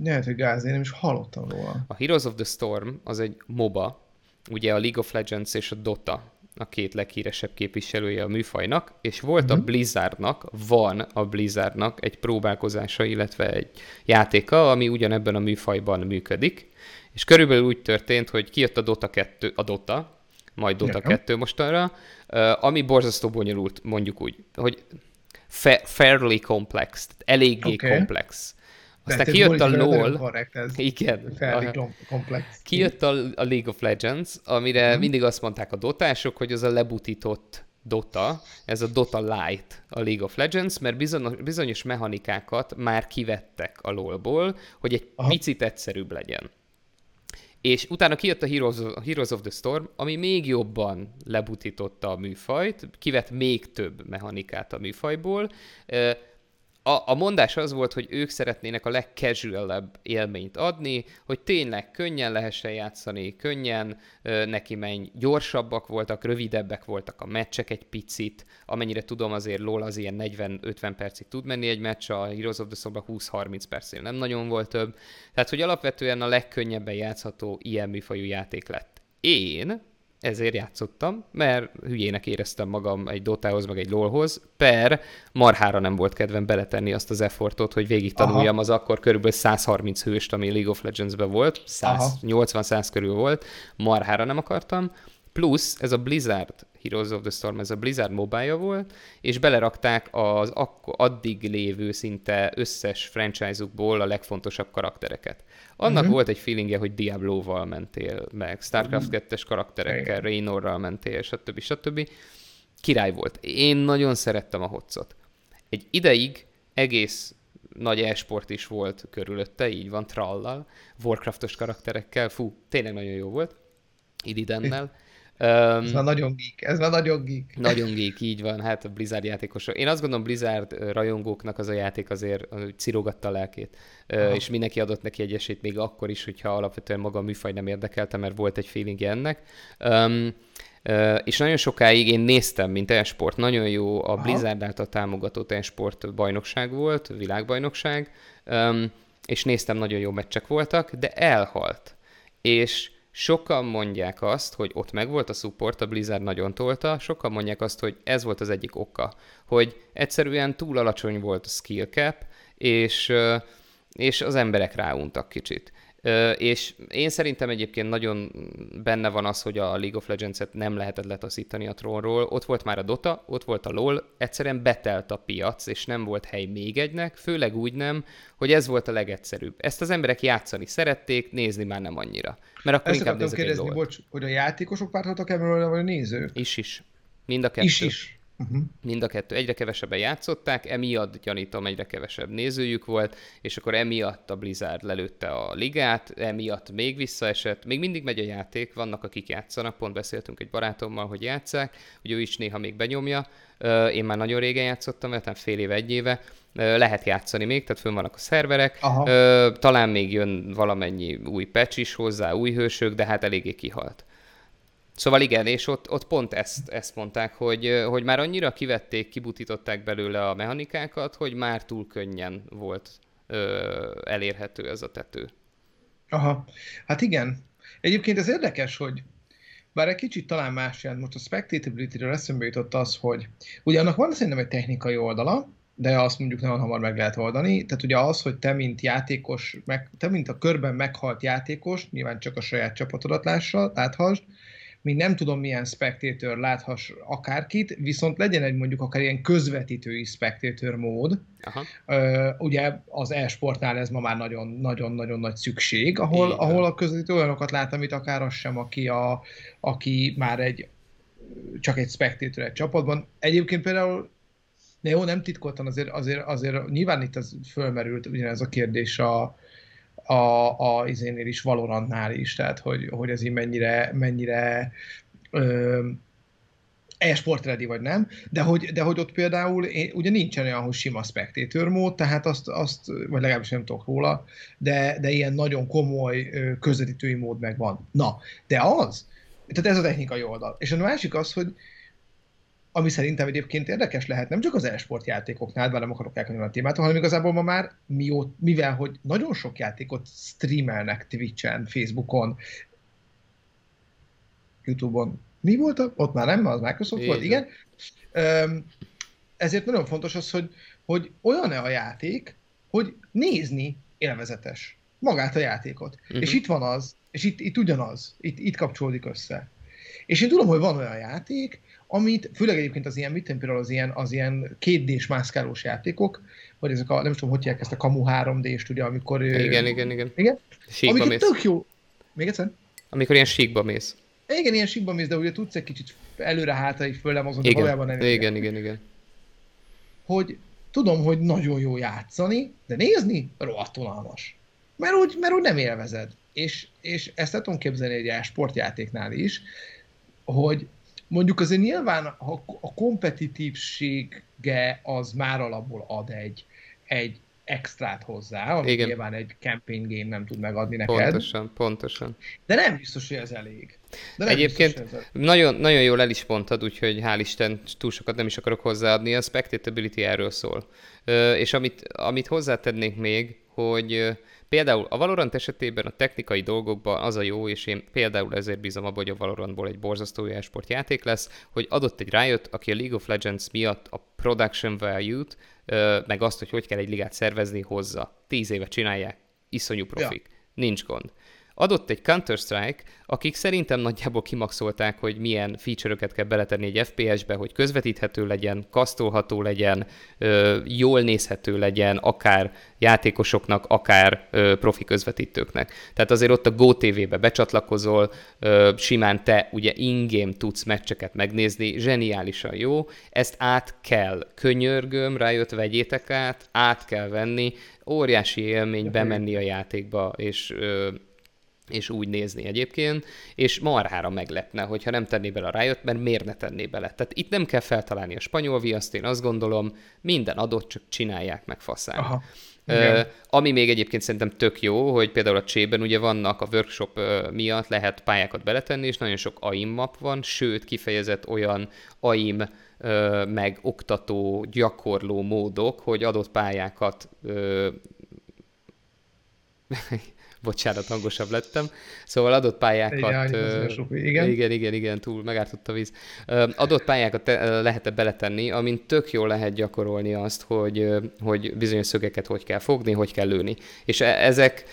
Speaker 2: Lehet, hogy gáz, én nem is hallottam róla.
Speaker 1: A Heroes of the Storm az egy MOBA, ugye a League of Legends és a Dota a két leghíresebb képviselője a műfajnak, és volt uh-huh. a mhm. Blizzardnak, van a Blizzardnak egy próbálkozása, illetve egy játéka, ami ugyanebben a műfajban működik, és körülbelül úgy történt, hogy kijött a Dota 2, a Dota, majd Dota Nekem. 2 mostanra, ami borzasztó bonyolult, mondjuk úgy, hogy fa- fairly complex, eléggé okay. komplex.
Speaker 2: Aztán kijött a LOL. Igen. Fairly complex.
Speaker 1: Kijött a, a League of Legends, amire hmm. mindig azt mondták a dotások, hogy az a lebutított Dota, ez a Dota Light a League of Legends, mert bizonyos, bizonyos mechanikákat már kivettek a LoL-ból, hogy egy Aha. picit egyszerűbb legyen. És utána kijött a Heroes, a Heroes of the Storm, ami még jobban lebutította a műfajt, kivett még több mechanikát a műfajból, a, a mondás az volt, hogy ők szeretnének a legcasualabb élményt adni, hogy tényleg könnyen lehessen játszani, könnyen ö, neki menj, gyorsabbak voltak, rövidebbek voltak a meccsek egy picit, amennyire tudom azért LOL az ilyen 40-50 percig tud menni egy meccs, a Heroes of the Storm 20-30 percnél nem nagyon volt több, tehát hogy alapvetően a legkönnyebben játszható ilyen műfajú játék lett. Én ezért játszottam, mert hülyének éreztem magam egy Dotához, meg egy LoLhoz, per marhára nem volt kedvem beletenni azt az effortot, hogy végig tanuljam Aha. az akkor körülbelül 130 hőst, ami League of Legends-ben volt, 80-100 körül volt, marhára nem akartam, plusz ez a Blizzard Heroes of the Storm, ez a Blizzard mobile volt, és belerakták az addig lévő szinte összes franchise-ukból a legfontosabb karaktereket. Annak uh-huh. volt egy feelingje, hogy Diablo-val mentél, meg StarCraft 2-es karakterekkel, Raynorral mentél, stb. stb. Király volt. Én nagyon szerettem a hotszot. Egy ideig egész nagy esport is volt körülötte, így van, trallal, Warcraftos karakterekkel, fú, tényleg nagyon jó volt, Ididennel. [laughs]
Speaker 2: Um, ez már nagyon geek, ez már nagyon geek.
Speaker 1: Nagyon geek, így van, hát a Blizzard játékosok. Én azt gondolom Blizzard rajongóknak az a játék azért hogy cirogatta a lelkét, Aha. és mindenki adott neki egy esélyt még akkor is, hogyha alapvetően maga a műfaj nem érdekelte, mert volt egy feeling ennek. Um, Uh, és nagyon sokáig én néztem, mint e-sport, nagyon jó, a Blizzard által támogatott e-sport bajnokság volt, világbajnokság, um, és néztem, nagyon jó meccsek voltak, de elhalt. És Sokan mondják azt, hogy ott megvolt a support, a Blizzard nagyon tolta, sokan mondják azt, hogy ez volt az egyik oka, hogy egyszerűen túl alacsony volt a skill cap, és, és az emberek ráuntak kicsit. És én szerintem egyébként nagyon benne van az, hogy a League of Legends-et nem lehetett letaszítani a trónról. Ott volt már a Dota, ott volt a LoL, egyszerűen betelt a piac, és nem volt hely még egynek, főleg úgy nem, hogy ez volt a legegyszerűbb. Ezt az emberek játszani szerették, nézni már nem annyira. Mert akkor Ezt inkább nézek kérdezni,
Speaker 2: bocs, hogy a játékosok pártoltak ebből, vagy a nézők?
Speaker 1: Is is. Mind a kettő.
Speaker 2: Is is.
Speaker 1: Uh-huh. Mind a kettő. Egyre kevesebben játszották, emiatt gyanítom egyre kevesebb nézőjük volt, és akkor emiatt a Blizzard lelőtte a ligát, emiatt még visszaesett. Még mindig megy a játék, vannak akik játszanak, pont beszéltünk egy barátommal, hogy játszák, hogy ő is néha még benyomja. Én már nagyon régen játszottam, mert fél éve, egy éve, lehet játszani még, tehát fönn vannak a szerverek, Aha. talán még jön valamennyi új patch is hozzá, új hősök, de hát eléggé kihalt. Szóval igen, és ott, ott pont ezt, ezt mondták, hogy, hogy már annyira kivették, kibutították belőle a mechanikákat, hogy már túl könnyen volt ö, elérhető ez a tető.
Speaker 2: Aha, hát igen. Egyébként ez érdekes, hogy bár egy kicsit talán más jelent, most a spectatability-ről eszembe jutott az, hogy ugye annak van szerintem egy technikai oldala, de azt mondjuk nagyon hamar meg lehet oldani. Tehát ugye az, hogy te, mint játékos, meg, te, mint a körben meghalt játékos, nyilván csak a saját csapatodat lássa, láthasd, még nem tudom milyen spectator láthass akárkit, viszont legyen egy mondjuk akár ilyen közvetítői spectator mód. Aha. Ugye az e-sportnál ez ma már nagyon-nagyon nagy szükség, ahol, ahol a közvetítő olyanokat lát, amit akár az sem, aki, a, aki már egy csak egy spectator egy csapatban. Egyébként például de jó, nem titkoltan, azért, azért, azért nyilván itt az fölmerült ugyanez a kérdés a, a, a izénél is, Valorantnál is, tehát hogy, hogy ez így mennyire, mennyire ö, e-sport ready vagy nem, de hogy, de hogy ott például ugye nincsen olyan, hogy sima spectator mód, tehát azt, azt, vagy legalábbis nem tudok róla, de, de ilyen nagyon komoly közvetítői mód megvan. Na, de az, tehát ez a technikai oldal. És a másik az, hogy, ami szerintem egyébként érdekes lehet, nem csak az e-sport játékoknál, bár nem akarok elkönyvelni a témát, hanem igazából ma már, mivel hogy nagyon sok játékot streamelnek Twitch-en, Facebookon, Youtube-on, mi volt? Ott már nem, az Microsoft Igen. volt, igen. Ezért nagyon fontos az, hogy, hogy olyan-e a játék, hogy nézni élvezetes magát a játékot. Uh-huh. És itt van az, és itt, itt ugyanaz, itt, itt kapcsolódik össze. És én tudom, hogy van olyan játék, amit, főleg egyébként az ilyen, mit például az ilyen, az ilyen kétdés mászkálós játékok, vagy ezek a, nem tudom, hogy hívják ezt a Kamu 3D-st, ugye, amikor...
Speaker 1: Igen, igen, igen.
Speaker 2: Igen? Síkba Amiket mész. tök jó. Még egyszer?
Speaker 1: Amikor ilyen síkba mész.
Speaker 2: Igen, ilyen síkba mész, de ugye tudsz egy kicsit előre-hátra így föl mozogni, valójában nem.
Speaker 1: Igen, igen, igen, igen.
Speaker 2: Hogy tudom, hogy nagyon jó játszani, de nézni rohadt unalmas. Mert úgy, mert úgy nem élvezed. És, és ezt tudom képzelni egy sportjátéknál is, hogy mondjuk azért nyilván a, a kompetitívsége az már alapból ad egy, egy extrát hozzá, ami Igen. nyilván egy campaign game nem tud megadni neked.
Speaker 1: Pontosan, pontosan.
Speaker 2: De nem biztos, hogy ez elég.
Speaker 1: De Egyébként biztos, ez elég. Nagyon, nagyon jól el is mondtad, úgyhogy hál' Isten túl sokat nem is akarok hozzáadni, a spectatability erről szól. És amit, amit hozzátennék még, hogy Például a Valorant esetében a technikai dolgokban az a jó, és én például ezért bízom abban, hogy a Valorantból egy borzasztó e-sport játék lesz, hogy adott egy Riot, aki a League of Legends miatt a production value-t, meg azt, hogy hogy kell egy ligát szervezni, hozza. Tíz éve csinálják, iszonyú profik. Ja. Nincs gond. Adott egy Counter-Strike, akik szerintem nagyjából kimaxolták, hogy milyen feature-öket kell beletenni egy FPS-be, hogy közvetíthető legyen, kasztolható legyen, jól nézhető legyen, akár játékosoknak, akár profi közvetítőknek. Tehát azért ott a GoTV-be becsatlakozol, simán te ugye in-game tudsz meccseket megnézni, zseniálisan jó, ezt át kell, könyörgöm, rájött, vegyétek át, át kell venni, óriási élmény bemenni a játékba, és és úgy nézni egyébként, és marhára meglepne, hogyha nem tenné bele a rájött, mert miért ne tenné bele. Tehát itt nem kell feltalálni a spanyol viaszt, én azt gondolom, minden adott, csak csinálják meg faszán. Aha. Uh, ami még egyébként szerintem tök jó, hogy például a Csében ugye vannak a workshop uh, miatt lehet pályákat beletenni, és nagyon sok AIM map van, sőt kifejezett olyan AIM uh, meg oktató, gyakorló módok, hogy adott pályákat bocsánat, hangosabb lettem. Szóval adott pályákat... Igen, igen. igen, igen, igen, túl megártott a víz. Adott pályákat te, lehet beletenni, amint tök jól lehet gyakorolni azt, hogy, hogy bizonyos szögeket hogy kell fogni, hogy kell lőni. És e, ezek,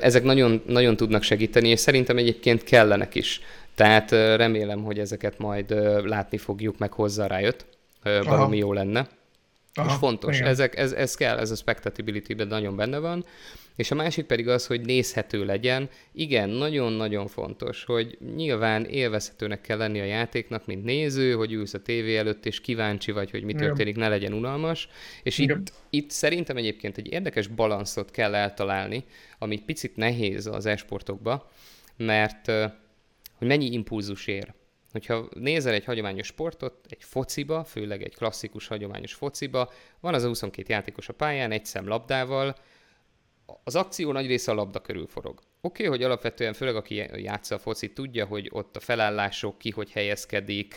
Speaker 1: ezek nagyon, nagyon tudnak segíteni, és szerintem egyébként kellenek is. Tehát remélem, hogy ezeket majd látni fogjuk, meg hozzá rájött. Valami jó lenne. Aha, és fontos, ezek, ez, ez kell, ez a spectatability-ben nagyon benne van. És a másik pedig az, hogy nézhető legyen. Igen, nagyon-nagyon fontos, hogy nyilván élvezhetőnek kell lenni a játéknak, mint néző, hogy ülsz a tévé előtt, és kíváncsi vagy, hogy mi történik, ne legyen unalmas. És itt, itt szerintem egyébként egy érdekes balanszot kell eltalálni, ami picit nehéz az esportokba, mert hogy mennyi impulzus ér. Hogyha nézel egy hagyományos sportot, egy fociba, főleg egy klasszikus hagyományos fociba, van az a 22 játékos a pályán, egy szem labdával, az akció nagy része a labda körül forog. Oké, okay, hogy alapvetően főleg aki játsza a focit, tudja, hogy ott a felállások, ki hogy helyezkedik,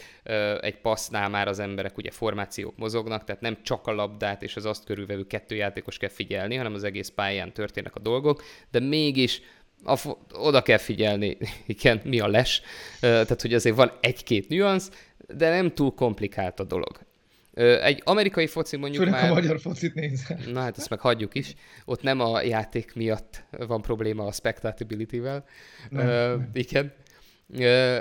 Speaker 1: egy passznál már az emberek ugye formációk mozognak, tehát nem csak a labdát és az azt körülvevő kettő játékos kell figyelni, hanem az egész pályán történnek a dolgok, de mégis a, oda kell figyelni, [laughs] igen, mi a les, tehát hogy azért van egy-két nüansz, de nem túl komplikált a dolog. Egy amerikai foci mondjuk
Speaker 2: Főleg már... a magyar focit nézel.
Speaker 1: Na hát ezt meg hagyjuk is. Ott nem a játék miatt van probléma a spectatability-vel. Uh, igen.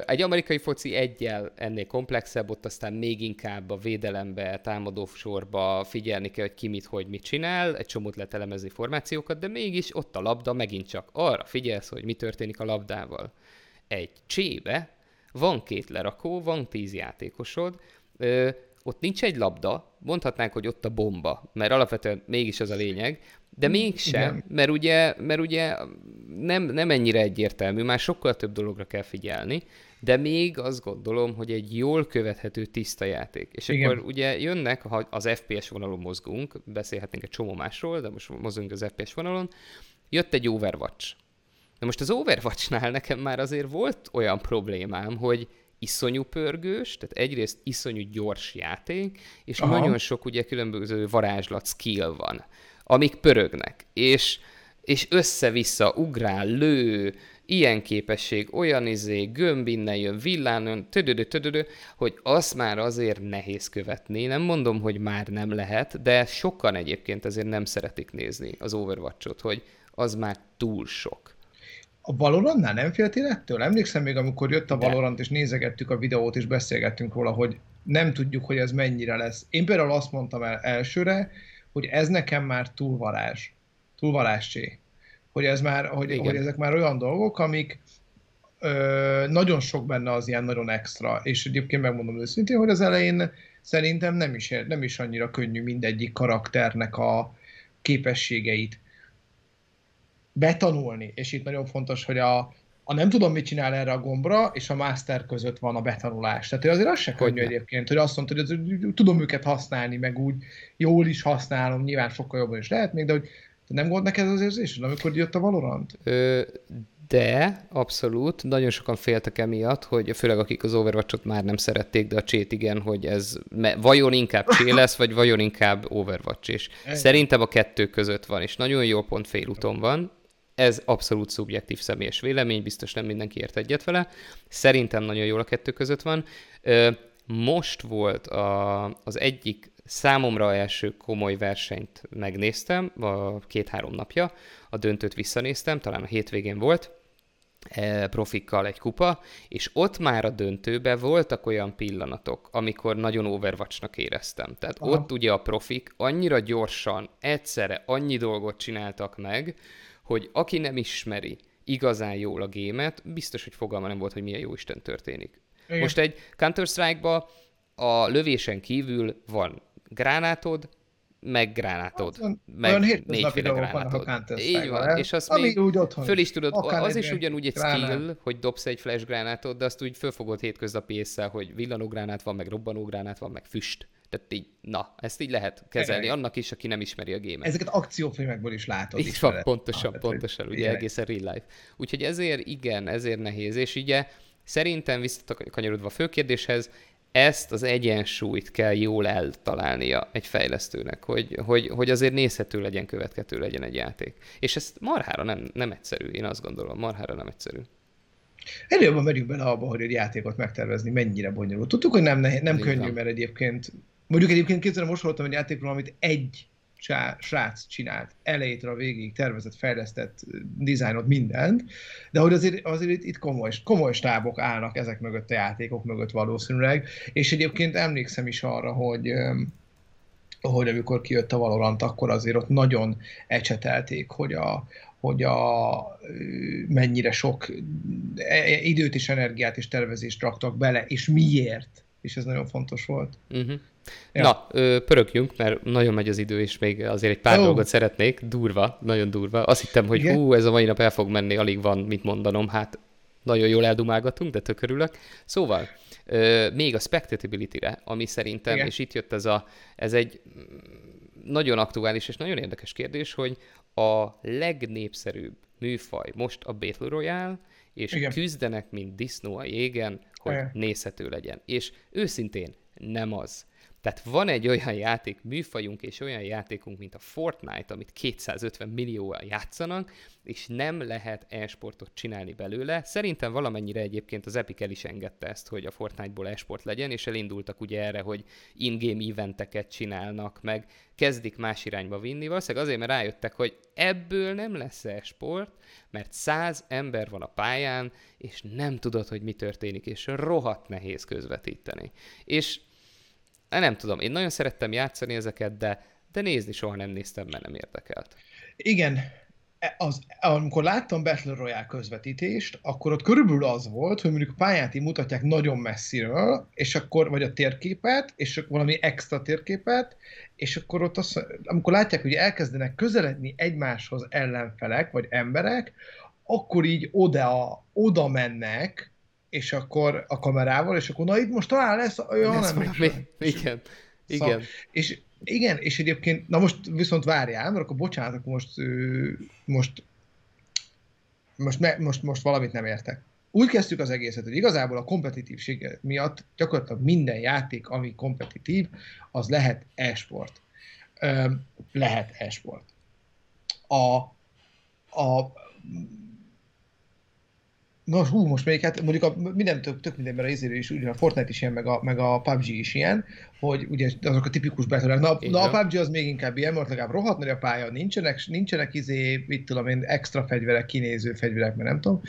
Speaker 1: Egy amerikai foci egyel ennél komplexebb, ott aztán még inkább a védelembe, támadó sorba figyelni kell, hogy ki mit, hogy mit csinál, egy csomót lehet elemezni formációkat, de mégis ott a labda megint csak arra figyelsz, hogy mi történik a labdával. Egy csébe van két lerakó, van tíz játékosod, ott nincs egy labda, mondhatnánk, hogy ott a bomba, mert alapvetően mégis az a lényeg, de mm, mégsem, Igen. mert ugye, mert ugye nem, nem ennyire egyértelmű, már sokkal több dologra kell figyelni, de még azt gondolom, hogy egy jól követhető tiszta játék. És Igen. akkor ugye jönnek, ha az FPS vonalon mozgunk, beszélhetnénk egy csomó másról, de most mozgunk az FPS vonalon, jött egy Overwatch. Na most az Overwatchnál nekem már azért volt olyan problémám, hogy iszonyú pörgős, tehát egyrészt iszonyú gyors játék, és Aha. nagyon sok ugye különböző varázslat skill van, amik pörögnek, és, és össze-vissza ugrál, lő, ilyen képesség, olyan izé, gömb innen jön, villán jön, tödödö, tödödö, hogy azt már azért nehéz követni. Nem mondom, hogy már nem lehet, de sokan egyébként azért nem szeretik nézni az Overwatch-ot, hogy az már túl sok.
Speaker 2: A Valorantnál nem féltél ettől? Emlékszem még, amikor jött a Valorant, és nézegettük a videót, és beszélgettünk róla, hogy nem tudjuk, hogy ez mennyire lesz. Én például azt mondtam el elsőre, hogy ez nekem már túl varázs. Túl varázscsé. Hogy, ez már, hogy, hogy ezek már olyan dolgok, amik ö, nagyon sok benne az ilyen nagyon extra. És egyébként megmondom őszintén, hogy az elején szerintem nem is, nem is annyira könnyű mindegyik karakternek a képességeit betanulni, és itt nagyon fontos, hogy a, a nem tudom, mit csinál erre a gombra, és a master között van a betanulás. Tehát azért az se könnyű egyébként, hogy azt mondta, hogy tudom őket használni, meg úgy jól is használom, nyilván sokkal jobban is lehet még, de hogy nem volt neked az érzésed, amikor jött a Valorant?
Speaker 1: Ö, de abszolút, nagyon sokan féltek emiatt, hogy főleg akik az Overwatch-ot már nem szerették, de a csét igen, hogy ez vajon inkább csé [laughs] lesz, vagy vajon inkább Overwatch is. Szerintem a kettő között van, és nagyon jó pont félúton van, ez abszolút szubjektív személyes vélemény, biztos nem mindenki ért egyet vele. Szerintem nagyon jól a kettő között van. Most volt a, az egyik számomra első komoly versenyt megnéztem, a két-három napja, a döntőt visszanéztem, talán a hétvégén volt, profikkal egy kupa, és ott már a döntőben voltak olyan pillanatok, amikor nagyon overwatchnak éreztem. Tehát Aha. ott ugye a profik annyira gyorsan, egyszerre annyi dolgot csináltak meg, hogy aki nem ismeri igazán jól a gémet, biztos, hogy fogalma nem volt, hogy milyen jó Isten történik. Igen. Most egy Counter-Strike-ba a lövésen kívül van gránátod, meg gránátod. Hát, meg olyan négyféle gránátod. Így van, el, és azt még úgy otthon föl is tudod, az is ugyanúgy egy gránát. skill, hogy dobsz egy flash gránátod, de azt úgy fölfogod hétköznapi észre, hogy villanógránát van, meg robbanógránát van, meg füst. Tehát így, na, ezt így lehet kezelni Igen. annak is, aki nem ismeri a gémet.
Speaker 2: Ezeket akciófilmekből is látod.
Speaker 1: Így van, pontosan, ah, pontosan, ugye Igen. egészen real life. Úgyhogy ezért igen, ezért nehéz. És ugye szerintem visszakanyarodva a főkérdéshez, ezt az egyensúlyt kell jól eltalálnia egy fejlesztőnek, hogy, hogy, hogy azért nézhető legyen, következő legyen egy játék. És ez marhára nem, nem egyszerű, én azt gondolom, marhára nem egyszerű.
Speaker 2: Előbb megyünk bele abba, hogy egy játékot megtervezni mennyire bonyolult. Tudtuk, hogy nem, nehéz, nem könnyű, mert egyébként Mondjuk egyébként kétszer most hallottam egy játékról, amit egy srác csinált elejétől a végig tervezett, fejlesztett dizájnot, mindent, de hogy azért, azért itt, itt komoly, komoly stábok állnak ezek mögött a játékok mögött valószínűleg, és egyébként emlékszem is arra, hogy hogy amikor kijött a Valorant, akkor azért ott nagyon ecsetelték, hogy a, hogy a, mennyire sok e, e, időt és energiát és tervezést raktak bele, és miért. És ez nagyon fontos volt.
Speaker 1: Uh-huh. Ja. Na, pörögjünk, mert nagyon megy az idő, és még azért egy pár oh. dolgot szeretnék. Durva, nagyon durva. Azt hittem, hogy Igen? hú, ez a mai nap el fog menni, alig van mit mondanom. Hát nagyon jól eldumálgatunk, de tök örülök. Szóval, még a spectatability-re, ami szerintem, Igen. és itt jött ez a, ez egy nagyon aktuális és nagyon érdekes kérdés, hogy a legnépszerűbb műfaj most a Battle Royale, és Igen. küzdenek, mint disznó a jégen, hogy Igen. nézhető legyen. És őszintén nem az. Tehát van egy olyan játék műfajunk és olyan játékunk, mint a Fortnite, amit 250 millióan játszanak, és nem lehet e-sportot csinálni belőle. Szerintem valamennyire egyébként az Epic el is engedte ezt, hogy a Fortnite-ból e-sport legyen, és elindultak ugye erre, hogy in-game eventeket csinálnak, meg kezdik más irányba vinni. Valószínűleg azért, mert rájöttek, hogy ebből nem lesz e-sport, mert száz ember van a pályán, és nem tudod, hogy mi történik, és rohadt nehéz közvetíteni. És nem tudom, én nagyon szerettem játszani ezeket, de, de nézni soha nem néztem, mert nem érdekelt.
Speaker 2: Igen, e, az, amikor láttam Battle Royale közvetítést, akkor ott körülbelül az volt, hogy mondjuk pályát így mutatják nagyon messziről, és akkor, vagy a térképet, és valami extra térképet, és akkor ott az, amikor látják, hogy elkezdenek közeledni egymáshoz ellenfelek, vagy emberek, akkor így oda, oda mennek, és akkor a kamerával, és akkor na itt most talán lesz olyan,
Speaker 1: nem valami, [laughs] igen, igen. Szóval,
Speaker 2: és igen, és egyébként, na most viszont várjál, mert akkor bocsánat, akkor most, most, most, most, most valamit nem értek. Úgy kezdtük az egészet, hogy igazából a kompetitívség miatt gyakorlatilag minden játék, ami kompetitív, az lehet e-sport. lehet e-sport. A, a Nos, hú, most még hát mondjuk a, minden tök, tök mindenben a részéről is, ugye a Fortnite is ilyen, meg a, meg a PUBG is ilyen, hogy ugye azok a tipikus battle na, na, a PUBG az még inkább ilyen, mert legalább rohadt nagy a pálya, nincsenek, nincsenek izé, mit tudom én, extra fegyverek, kinéző fegyverek, mert nem tudom,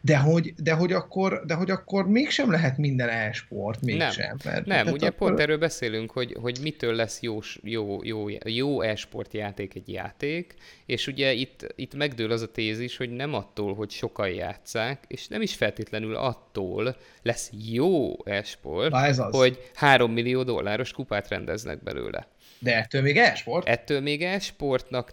Speaker 2: de hogy, de hogy akkor, de hogy akkor mégsem lehet minden e-sport, mégsem.
Speaker 1: Nem, mert, nem ugye akkor... pont erről beszélünk, hogy, hogy mitől lesz jó, jó, jó, jó e-sport játék egy játék, és ugye itt, itt megdől az a tézis, hogy nem attól, hogy sokan játszák, és nem is feltétlenül attól lesz jó esport, hogy 3 millió dolláros kupát rendeznek belőle.
Speaker 2: De ettől még esport?
Speaker 1: Ettől még esportnak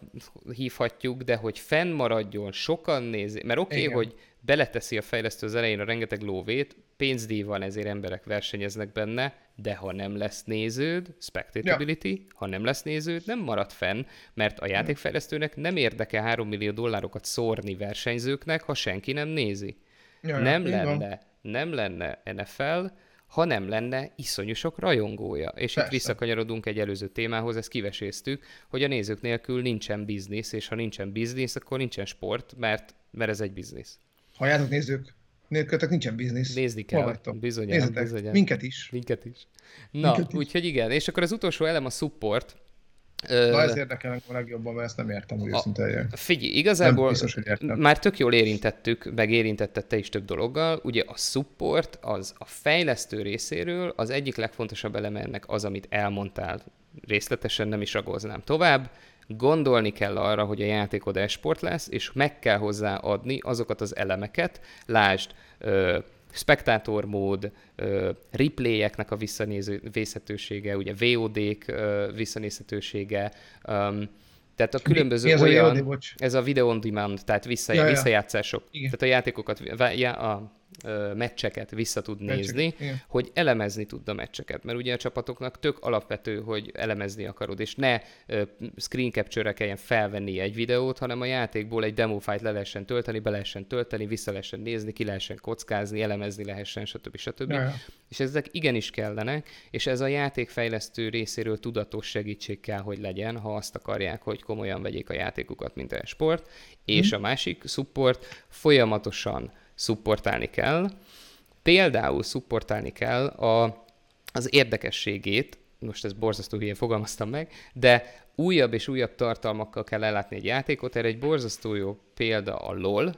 Speaker 1: hívhatjuk, de hogy fennmaradjon, sokan nézi, mert oké, okay, hogy beleteszi a fejlesztő az elején a rengeteg lóvét, pénzdíj van, ezért emberek versenyeznek benne, de ha nem lesz néződ, spectatability, ja. ha nem lesz néződ, nem marad fenn, mert a játékfejlesztőnek nem érdeke 3 millió dollárokat szórni versenyzőknek, ha senki nem nézi. Ja, nem lenne, nem lenne NFL, ha nem lenne iszonyú sok rajongója. És Persze. itt visszakanyarodunk egy előző témához, ezt kiveséztük, hogy a nézők nélkül nincsen biznisz, és ha nincsen biznisz, akkor nincsen sport, mert, mert ez egy biznisz.
Speaker 2: Halljátok nézők, nélkültek nincsen biznisz.
Speaker 1: Nézni kell, bizonyán, bizonyán.
Speaker 2: Minket is.
Speaker 1: Minket is. Na, úgyhogy igen, és akkor az utolsó elem a support,
Speaker 2: Na ez érdekel engem a legjobban, mert ezt nem értem, hogy őszinte
Speaker 1: Figyelj, igazából biztos, hogy már tök jól érintettük, meg érintetted te is több dologgal. Ugye a support, az a fejlesztő részéről az egyik legfontosabb eleme ennek az, amit elmondtál részletesen, nem is ragoznám tovább. Gondolni kell arra, hogy a játékod esport lesz, és meg kell hozzá adni azokat az elemeket, lásd, spektátormód, replayeknek a visszanézhetősége, ugye VOD-k visszanézhetősége, tehát a különböző mi, olyan, a VOD, ez a video on demand, tehát vissza, ja, visszajátszások. Igen. Tehát a játékokat, a meccseket vissza tud Meccsek, nézni, igen. hogy elemezni tud a meccseket. Mert ugye a csapatoknak tök alapvető, hogy elemezni akarod, és ne screen capture-re kelljen felvenni egy videót, hanem a játékból egy demo file le lehessen tölteni, be lehessen tölteni, vissza lehessen nézni, ki lehessen kockázni, elemezni lehessen, stb. stb. Ja. És ezek igenis kellenek, és ez a játékfejlesztő részéről tudatos segítség kell, hogy legyen, ha azt akarják, hogy komolyan vegyék a játékukat, mint a sport. És hmm. a másik support folyamatosan szupportálni kell. Például szupportálni kell a, az érdekességét, most ez borzasztó hülyén fogalmaztam meg, de újabb és újabb tartalmakkal kell ellátni egy játékot. Erre egy borzasztó jó példa a LOL,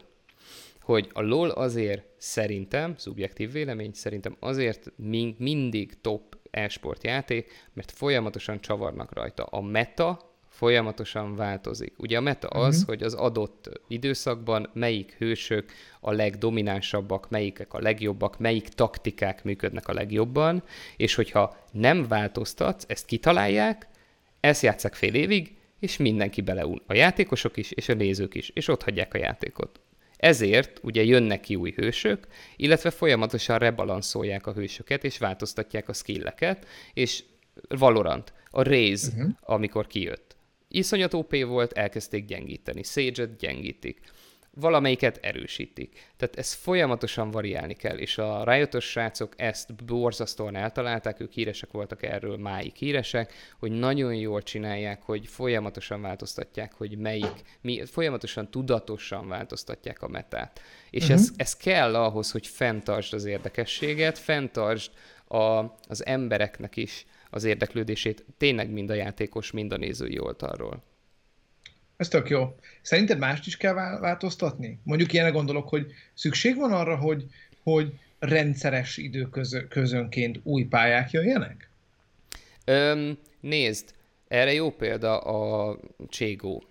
Speaker 1: hogy a LOL azért szerintem, szubjektív vélemény, szerintem azért mindig top e-sport játék, mert folyamatosan csavarnak rajta. A meta folyamatosan változik. Ugye a meta az, uh-huh. hogy az adott időszakban melyik hősök a legdominánsabbak, melyikek a legjobbak, melyik taktikák működnek a legjobban, és hogyha nem változtatsz, ezt kitalálják, ezt játszák fél évig, és mindenki beleul. A játékosok is, és a nézők is, és ott hagyják a játékot. Ezért ugye jönnek ki új hősök, illetve folyamatosan rebalanszolják a hősöket, és változtatják a skilleket, és Valorant, a Raze, uh-huh. amikor kijött. Iszonyat OP volt, elkezdték gyengíteni. Sage-et gyengítik valamelyiket erősítik. Tehát ez folyamatosan variálni kell, és a rájöttos srácok ezt borzasztóan eltalálták, ők híresek voltak erről, máig híresek, hogy nagyon jól csinálják, hogy folyamatosan változtatják, hogy melyik, mi, folyamatosan tudatosan változtatják a metát. És uh-huh. ez, ez kell ahhoz, hogy fenntartsd az érdekességet, fenntartsd a, az embereknek is az érdeklődését, tényleg mind a játékos, mind a nézői oldalról.
Speaker 2: Ez tök jó. Szerinted mást is kell változtatni? Mondjuk ilyenek gondolok, hogy szükség van arra, hogy, hogy rendszeres időközönként új pályák jöjjenek?
Speaker 1: Öm, nézd, erre jó példa a Cségó.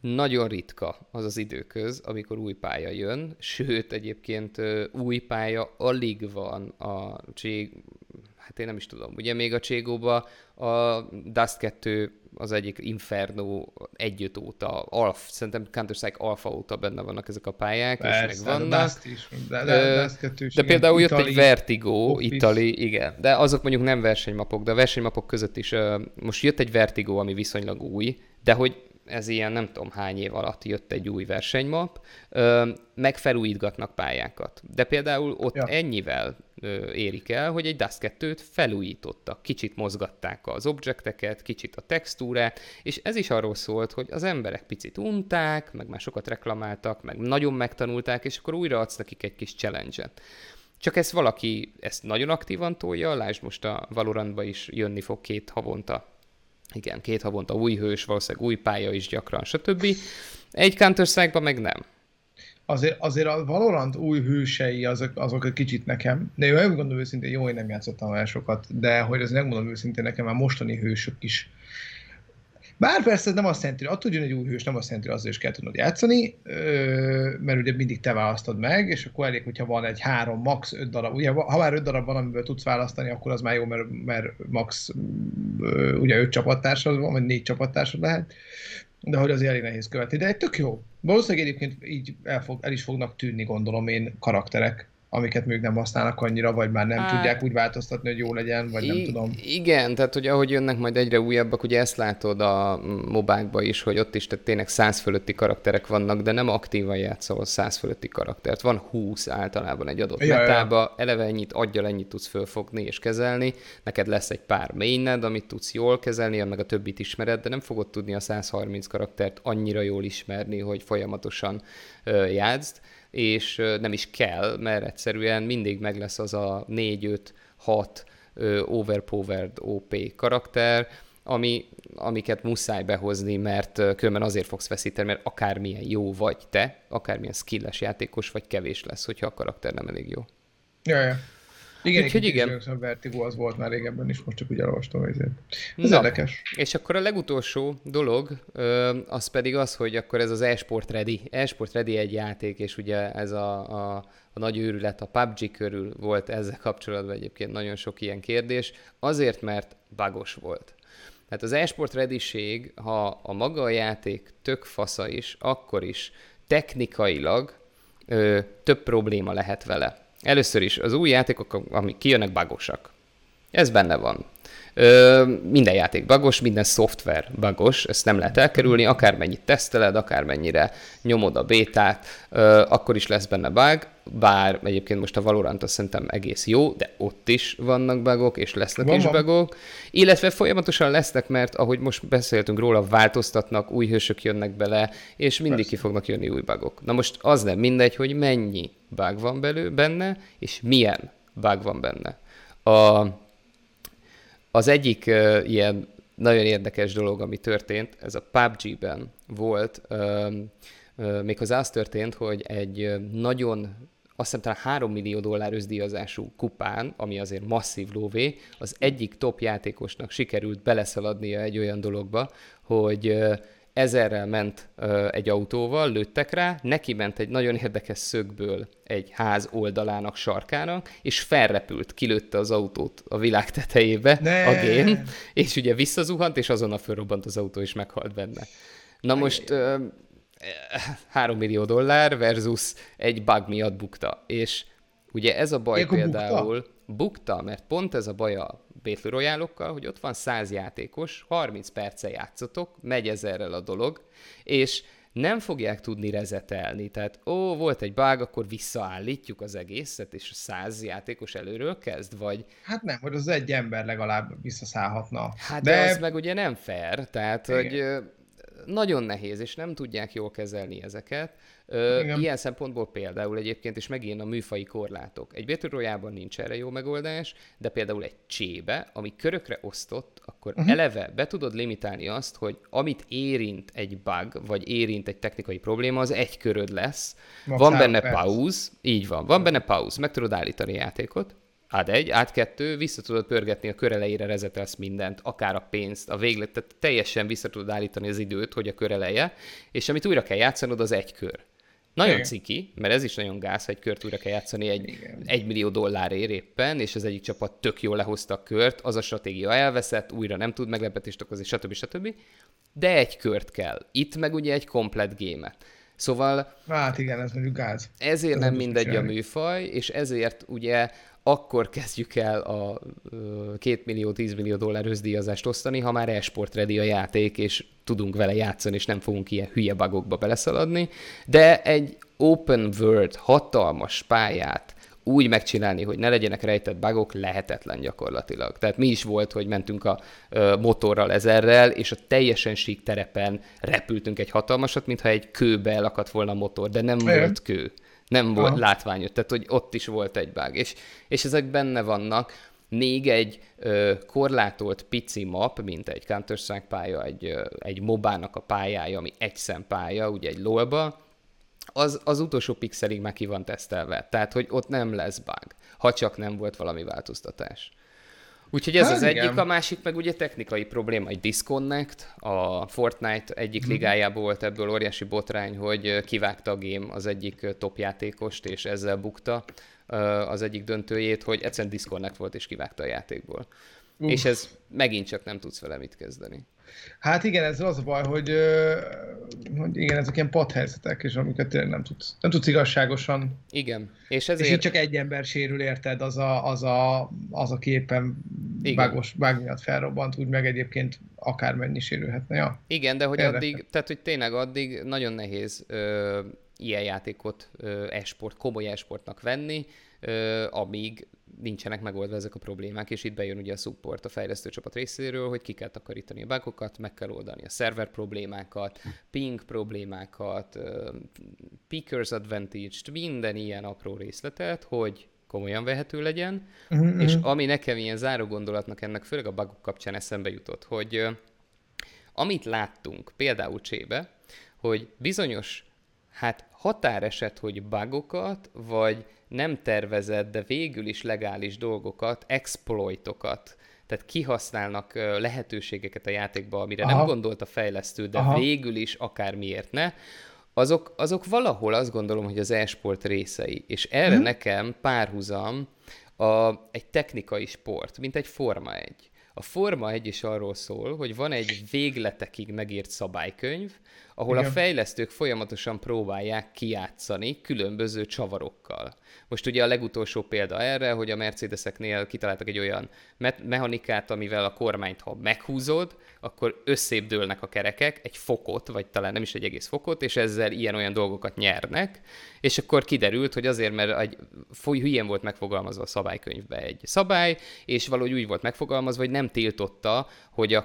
Speaker 1: Nagyon ritka az az időköz, amikor új pálya jön, sőt, egyébként új pálya alig van a Cség... Hát én nem is tudom. Ugye még a Cségóba a Dust 2 az egyik Inferno együtt óta, Alf, szerintem Counter-Strike Alpha óta benne vannak ezek a pályák, Persze, és meg vannak. Dust is, de, de, Dust is, de igen, például jött egy Vertigo. Itali, igen, de azok mondjuk nem versenymapok, de a versenymapok között is most jött egy Vertigo, ami viszonylag új, de hogy ez ilyen nem tudom hány év alatt jött egy új versenymap, meg felújítgatnak pályákat. De például ott ja. ennyivel érik el, hogy egy Dust 2-t felújítottak. Kicsit mozgatták az objekteket, kicsit a textúrát, és ez is arról szólt, hogy az emberek picit unták, meg már sokat reklamáltak, meg nagyon megtanulták, és akkor újra adsz nekik egy kis challenge-et. Csak ezt valaki ezt nagyon aktívan tolja, lásd most a Valorantba is jönni fog két havonta igen, két havonta új hős, valószínűleg új pálya is gyakran, stb. Egy counter meg nem.
Speaker 2: Azért, azért a Valorant új hősei azok, azok egy kicsit nekem, de én megmondom őszintén, jó, én nem játszottam olyan sokat, de hogy az megmondom őszintén, nekem már mostani hősök is bár persze nem azt jelenti, attól, hogy egy új hős, nem azt jelenti, hogy azzal is kell tudnod játszani, mert ugye mindig te választod meg, és akkor elég, hogyha van egy három, max. öt darab. Ugye, ha már öt darab van, amiből tudsz választani, akkor az már jó, mert, mert max. ugye öt csapattársad van, vagy négy csapattársad lehet, de hogy az elég nehéz követni. De egy tök jó. Valószínűleg egyébként így el, fog, el is fognak tűnni, gondolom én, karakterek amiket még nem használnak annyira, vagy már nem hát, tudják úgy változtatni, hogy jó legyen, vagy I- nem tudom.
Speaker 1: Igen, tehát hogy ahogy jönnek majd egyre újabbak, ugye ezt látod a mobákba is, hogy ott is tehát tényleg száz fölötti karakterek vannak, de nem aktívan játszol száz fölötti karaktert. Van 20 általában egy adott ja, metába, ja. eleve ennyit, adja ennyit tudsz fölfogni és kezelni, neked lesz egy pár mained, amit tudsz jól kezelni, meg a többit ismered, de nem fogod tudni a 130 karaktert annyira jól ismerni, hogy folyamatosan uh, játszd és nem is kell, mert egyszerűen mindig meg lesz az a 4-5-6 overpowered OP karakter, ami, amiket muszáj behozni, mert különben azért fogsz veszíteni, mert akármilyen jó vagy te, akármilyen skilles játékos vagy, kevés lesz, hogyha a karakter nem elég jó.
Speaker 2: Ja, ja. Igen, Úgyhogy igen. A Vertigo az volt már régebben is, most csak úgy elolvastam ezért. Ez Na, érdekes.
Speaker 1: És akkor a legutolsó dolog, az pedig az, hogy akkor ez az eSport Ready. eSport Ready egy játék, és ugye ez a, a, a nagy őrület a PUBG körül volt ezzel kapcsolatban egyébként nagyon sok ilyen kérdés, azért, mert bagos volt. Tehát az eSport ready ha a maga a játék tök fasza is, akkor is technikailag ö, több probléma lehet vele. Először is az új játékok, amik kijönnek, bagosak. Ez benne van. Ö, minden játék bagos, minden szoftver bagos, ezt nem lehet elkerülni, akármennyit teszteled, akármennyire nyomod a bétát, ö, akkor is lesz benne bug, bár egyébként most a Valorant azt szerintem egész jó, de ott is vannak bugok, és lesznek van, is van. bugok, illetve folyamatosan lesznek, mert ahogy most beszéltünk róla, változtatnak, új hősök jönnek bele, és mindig Persze. ki fognak jönni új bugok. Na most az nem mindegy, hogy mennyi bug van belő, benne, és milyen bug van benne. A, az egyik uh, ilyen nagyon érdekes dolog, ami történt, ez a PUBG-ben volt, uh, uh, méghozzá az történt, hogy egy nagyon azt hiszem talán 3 millió dollár összdíjazású kupán, ami azért masszív lóvé, az egyik top játékosnak sikerült beleszaladnia egy olyan dologba, hogy ezerrel ment ö, egy autóval, lőttek rá, neki ment egy nagyon érdekes szögből egy ház oldalának, sarkának, és felrepült, kilőtte az autót a világ tetejébe, ne. a gén, és ugye visszazuhant, és azonnal fölrobbant az autó, és meghalt benne. Na most ö, 3 millió dollár versus egy bug miatt bukta, és ugye ez a baj Ilyenkor például bukta? Bukta, mert pont ez a baj a Battle royale hogy ott van 100 játékos, 30 perce játszotok, megy ezerrel a dolog, és nem fogják tudni rezetelni. Tehát, ó, volt egy bug, akkor visszaállítjuk az egészet, és a száz játékos előről kezd, vagy...
Speaker 2: Hát nem, hogy az egy ember legalább visszaszállhatna.
Speaker 1: Hát de, de az meg ugye nem fair, tehát, Igen. hogy nagyon nehéz, és nem tudják jól kezelni ezeket. Igen. Ilyen szempontból például egyébként, és megint a műfai korlátok. Egy Battle nincs erre jó megoldás, de például egy csébe, ami körökre osztott, akkor uh-huh. eleve be tudod limitálni azt, hogy amit érint egy bug, vagy érint egy technikai probléma, az egy köröd lesz. Max van benne pauz, így van, van benne pauz, meg tudod állítani a játékot, át egy, át kettő, vissza tudod pörgetni a kör elejére, rezetelsz mindent, akár a pénzt, a véglet, tehát teljesen vissza tudod állítani az időt, hogy a kör eleje, és amit újra kell játszanod, az egy kör. Nagyon Igen. ciki, mert ez is nagyon gáz, hogy egy kört újra kell játszani egy, Igen. egy millió dollárért éppen, és az egyik csapat tök jól lehozta a kört, az a stratégia elveszett, újra nem tud meglepetést okozni, stb. stb. De egy kört kell. Itt meg ugye egy komplet gémet. Szóval...
Speaker 2: Hát igen, ez mondjuk gáz.
Speaker 1: Ezért ez nem mindegy a műfaj, és ezért ugye akkor kezdjük el a 2 millió, 10 millió dollár összdíjazást osztani, ha már esport ready a játék, és tudunk vele játszani, és nem fogunk ilyen hülye bugokba beleszaladni, de egy open world, hatalmas pályát úgy megcsinálni, hogy ne legyenek rejtett bugok, lehetetlen gyakorlatilag. Tehát mi is volt, hogy mentünk a ö, motorral ezerrel, és a teljesen sík terepen repültünk egy hatalmasat, mintha egy kőbe elakadt volna a motor, de nem Igen. volt kő nem volt Aha. látványos, tehát hogy ott is volt egy bug, és, és ezek benne vannak. Még egy ö, korlátolt pici map, mint egy Counter-Strike pálya, egy, ö, egy mobának a pályája, ami egy szempálya, ugye egy lolba, az, az utolsó pixelig már ki van tesztelve. Tehát, hogy ott nem lesz bug, ha csak nem volt valami változtatás. Úgyhogy ez hát, az igen. egyik, a másik meg ugye technikai probléma, egy disconnect, a Fortnite egyik hmm. ligájából volt ebből óriási botrány, hogy kivágta a game az egyik top játékost, és ezzel bukta az egyik döntőjét, hogy egyszerűen disconnect volt, és kivágta a játékból. Uf. És ez megint csak nem tudsz vele mit kezdeni.
Speaker 2: Hát igen, ez az a baj, hogy, hogy igen, ezek ilyen padhelyzetek, és amiket tényleg nem tudsz, nem tudsz igazságosan.
Speaker 1: Igen.
Speaker 2: És, ezért... és így csak egy ember sérül, érted, az a, az a, az a képen vágos, vág miatt felrobbant, úgy meg egyébként akármennyi sérülhetne. Ja.
Speaker 1: Igen, de hogy Érde. addig, tehát hogy tényleg addig nagyon nehéz ö, ilyen játékot ö, esport, komoly esportnak venni, ö, amíg nincsenek megoldva ezek a problémák, és itt bejön ugye a support a fejlesztő csapat részéről, hogy ki kell takarítani a bugokat, meg kell oldani a szerver problémákat, ping problémákat, pickers advantage-t, minden ilyen apró részletet, hogy komolyan vehető legyen, mm-hmm. és ami nekem ilyen záró gondolatnak ennek, főleg a bugok kapcsán eszembe jutott, hogy amit láttunk például Csébe, hogy bizonyos hát határeset, hogy bugokat, vagy nem tervezett, de végül is legális dolgokat, exploitokat, tehát kihasználnak lehetőségeket a játékba, amire Aha. nem gondolt a fejlesztő, de Aha. végül is akármiért ne, azok, azok valahol azt gondolom, hogy az e-sport részei. És erre hmm. nekem párhuzam a, egy technikai sport, mint egy Forma 1. A Forma 1 is arról szól, hogy van egy végletekig megírt szabálykönyv, ahol Igen. a fejlesztők folyamatosan próbálják kijátszani különböző csavarokkal. Most ugye a legutolsó példa erre, hogy a Mercedeseknél kitaláltak egy olyan me- mechanikát, amivel a kormányt, ha meghúzod, akkor összépdőlnek a kerekek egy fokot, vagy talán nem is egy egész fokot, és ezzel ilyen-olyan dolgokat nyernek, és akkor kiderült, hogy azért, mert egy hülyén volt megfogalmazva a szabálykönyvbe egy szabály, és valahogy úgy volt megfogalmazva, hogy nem tiltotta, hogy a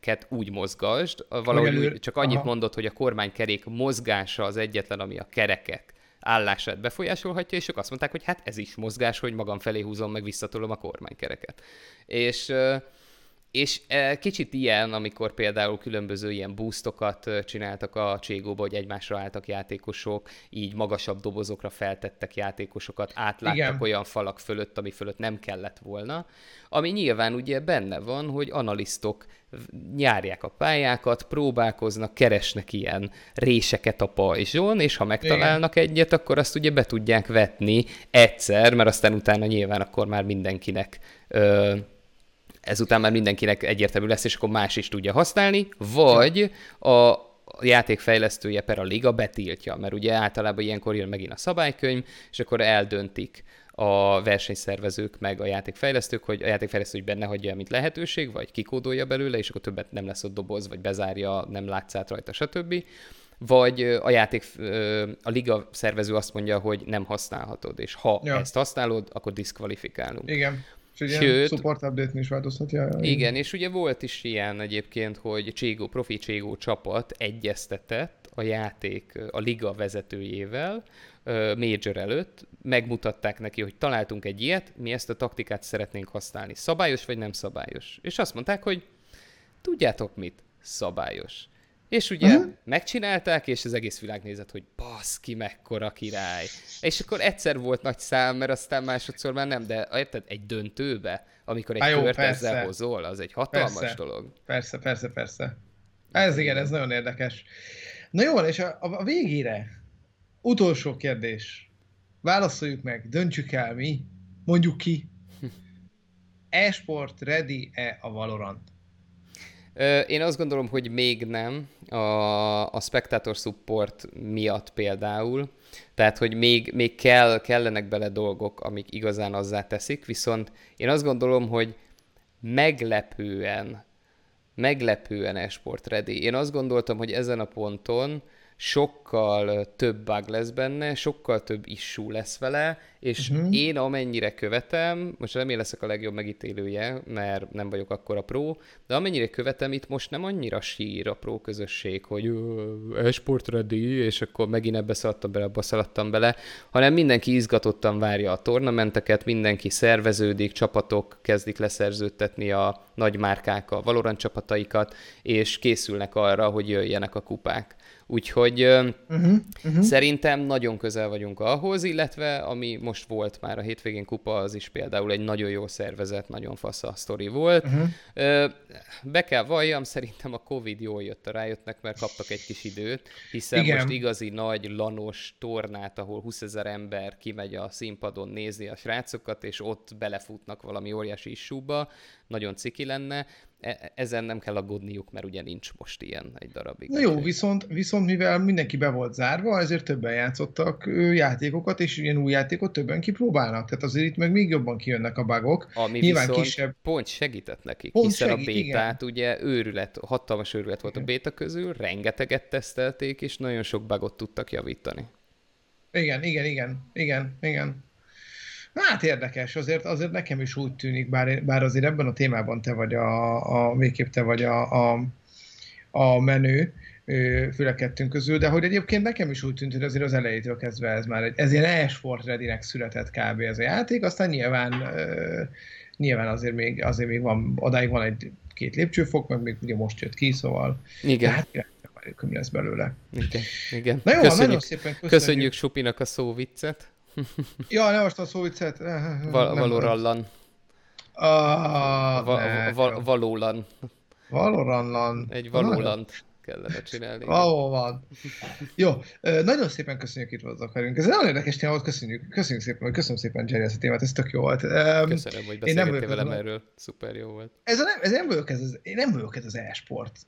Speaker 1: kormánykereket úgy mozgasd, valahogy úgy, csak annyit Aha. mondott, hogy a kormánykerék mozgása az egyetlen, ami a kerekek állását befolyásolhatja, és ők azt mondták, hogy hát ez is mozgás, hogy magam felé húzom, meg visszatolom a kormánykereket. És és e, kicsit ilyen, amikor például különböző ilyen boostokat csináltak a Cségóba, hogy egymásra álltak játékosok, így magasabb dobozokra feltettek játékosokat, átláttak Igen. olyan falak fölött, ami fölött nem kellett volna, ami nyilván ugye benne van, hogy analisztok nyárják a pályákat, próbálkoznak, keresnek ilyen réseket a pajzson, és ha megtalálnak Igen. egyet, akkor azt ugye be tudják vetni egyszer, mert aztán utána nyilván akkor már mindenkinek ö, ezután már mindenkinek egyértelmű lesz, és akkor más is tudja használni, vagy a játékfejlesztője per a liga betiltja, mert ugye általában ilyenkor jön megint a szabálykönyv, és akkor eldöntik a versenyszervezők meg a játékfejlesztők, hogy a játékfejlesztő hogy benne hagyja, mint lehetőség, vagy kikódolja belőle, és akkor többet nem lesz ott doboz, vagy bezárja, nem látszát rajta, stb. Vagy a játék, a liga szervező azt mondja, hogy nem használhatod, és ha ja. ezt használod, akkor diszkvalifikálunk.
Speaker 2: Igen. És Sőt, support update is változhat. Ja,
Speaker 1: igen, és ugye volt is ilyen egyébként, hogy Cségó, profi Cségó csapat egyeztetett a játék, a liga vezetőjével, Major előtt, megmutatták neki, hogy találtunk egy ilyet, mi ezt a taktikát szeretnénk használni. Szabályos vagy nem szabályos? És azt mondták, hogy tudjátok mit? Szabályos. És ugye uh-huh. megcsinálták, és az egész világ nézett, hogy baszki, mekkora király. És akkor egyszer volt nagy szám, mert aztán másodszor már nem, de érted, egy döntőbe, amikor egy jó, kört persze. ezzel hozol, az egy hatalmas
Speaker 2: persze.
Speaker 1: dolog.
Speaker 2: Persze, persze, persze. Ez igen, ez nagyon érdekes. Na jó, és a, a végére, utolsó kérdés. Válaszoljuk meg, döntsük el mi, mondjuk ki. [laughs] E-sport ready-e a Valorant?
Speaker 1: Én azt gondolom, hogy még nem, a, a Spectator Support miatt például, tehát, hogy még, még kell, kellenek bele dolgok, amik igazán azzá teszik, viszont én azt gondolom, hogy meglepően, meglepően esport ready. Én azt gondoltam, hogy ezen a ponton sokkal több bug lesz benne, sokkal több issue lesz vele, és uh-huh. én amennyire követem, most nem én leszek a legjobb megítélője, mert nem vagyok akkor a pro, de amennyire követem, itt most nem annyira sír a pro közösség, hogy esport ready, és akkor megint ebbe szaladtam bele, abba szaladtam bele, hanem mindenki izgatottan várja a tornamenteket, mindenki szerveződik, csapatok kezdik leszerződtetni a nagy márkák a Valorant csapataikat, és készülnek arra, hogy jöjjenek a kupák. Úgyhogy uh-huh, uh-huh. szerintem nagyon közel vagyunk ahhoz, illetve ami most volt már a hétvégén kupa, az is például egy nagyon jó szervezet, nagyon fasz a sztori volt. Uh-huh. Be kell valljam, szerintem a Covid jól jött a rájöttnek, mert kaptak egy kis időt, hiszen Igen. most igazi nagy lanos tornát, ahol 20 ezer ember kimegy a színpadon nézni a srácokat, és ott belefutnak valami óriási issúba, nagyon ciki lenne. E- ezen nem kell aggódniuk, mert ugye nincs most ilyen egy darabig.
Speaker 2: Na jó, viszont, viszont mivel mindenki be volt zárva, ezért többen játszottak játékokat, és ilyen új játékot többen kipróbálnak. Tehát azért itt meg még jobban kijönnek a bugok.
Speaker 1: Ami Nyilván viszont kisebb... pont segített nekik, pont hiszen segít, a bétát igen. ugye őrület, hatalmas őrület volt a béta közül, rengeteget tesztelték, és nagyon sok bugot tudtak javítani.
Speaker 2: Igen, igen, igen, igen, igen. Hát érdekes, azért, azért nekem is úgy tűnik, bár, bár azért ebben a témában te vagy a, a végképp te vagy a, a, a menő, főleg kettőnk közül, de hogy egyébként nekem is úgy tűnt, hogy azért az elejétől kezdve ez már egy, ez ilyen e-sport ready született kb. ez a játék, aztán nyilván nyilván azért még, azért még van, odáig van egy két lépcsőfok, meg még ugye most jött ki, szóval
Speaker 1: igen. Hát,
Speaker 2: várjuk, mi lesz belőle.
Speaker 1: Igen, igen.
Speaker 2: Na jó, köszönjük, nagyon szépen
Speaker 1: köszönjük. Köszönjük Supinak a szóviccet.
Speaker 2: Ja, nem most a szóviccet. [laughs]
Speaker 1: Val- valorallan.
Speaker 2: Ah,
Speaker 1: va- va- valólan.
Speaker 2: Valorallan.
Speaker 1: Egy valólant kellene csinálni.
Speaker 2: Valóban. Jó, nagyon szépen köszönjük itt voltatok velünk. Ez nagyon érdekes téma volt, köszönjük, köszönjük szépen, köszönöm szépen Jerry ezt a témát, ez tök jó volt.
Speaker 1: Köszönöm, hogy beszélgettél velem az... erről, szuper jó volt.
Speaker 2: Ez, a nem, ez nem vagyok ez, az, én nem vagyok ez az e-sport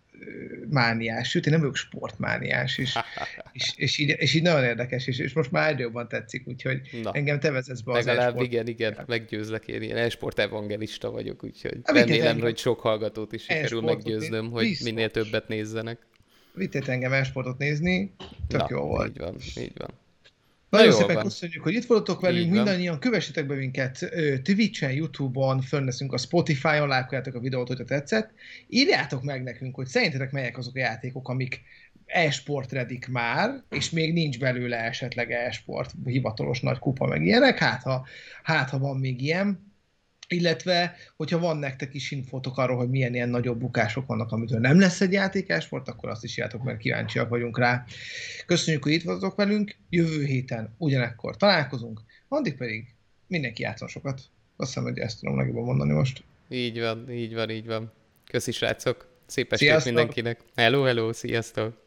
Speaker 2: mániás, sőt, én nem vagyok sportmániás, és, [laughs] és, és, így, és így nagyon érdekes, és, és most már egyre jobban tetszik, úgyhogy Na. engem te vezetsz be
Speaker 1: az Legalább e-sport. igen, igen, meggyőzlek, én ilyen e-sport evangelista vagyok, úgyhogy hát, remélem, hogy sok hallgatót is sikerül meggyőznöm, hogy minél többet nézzenek
Speaker 2: vittél engem esportot nézni, tök Na, jó volt.
Speaker 1: Így van, így van.
Speaker 2: Nagyon szépen van. köszönjük, hogy itt voltatok velünk, Így mindannyian, kövessetek be minket Twitch-en, Youtube-on, fönneszünk a Spotify-on, lájkoljátok a videót, hogyha tetszett. Írjátok meg nekünk, hogy szerintetek melyek azok a játékok, amik e-sport redik már, és még nincs belőle esetleg e-sport hivatalos nagy kupa meg ilyenek, hát ha, hát ha van még ilyen illetve hogyha van nektek is infótok arról, hogy milyen ilyen nagyobb bukások vannak, amitől nem lesz egy játékásport, akkor azt is írjátok, mert kíváncsiak vagyunk rá. Köszönjük, hogy itt voltatok velünk, jövő héten ugyanekkor találkozunk, addig pedig mindenki játszon sokat. Azt hiszem, hogy ezt tudom legjobban mondani most.
Speaker 1: Így van, így van, így van. Köszi srácok, szép estét mindenkinek. Hello, hello, sziasztok!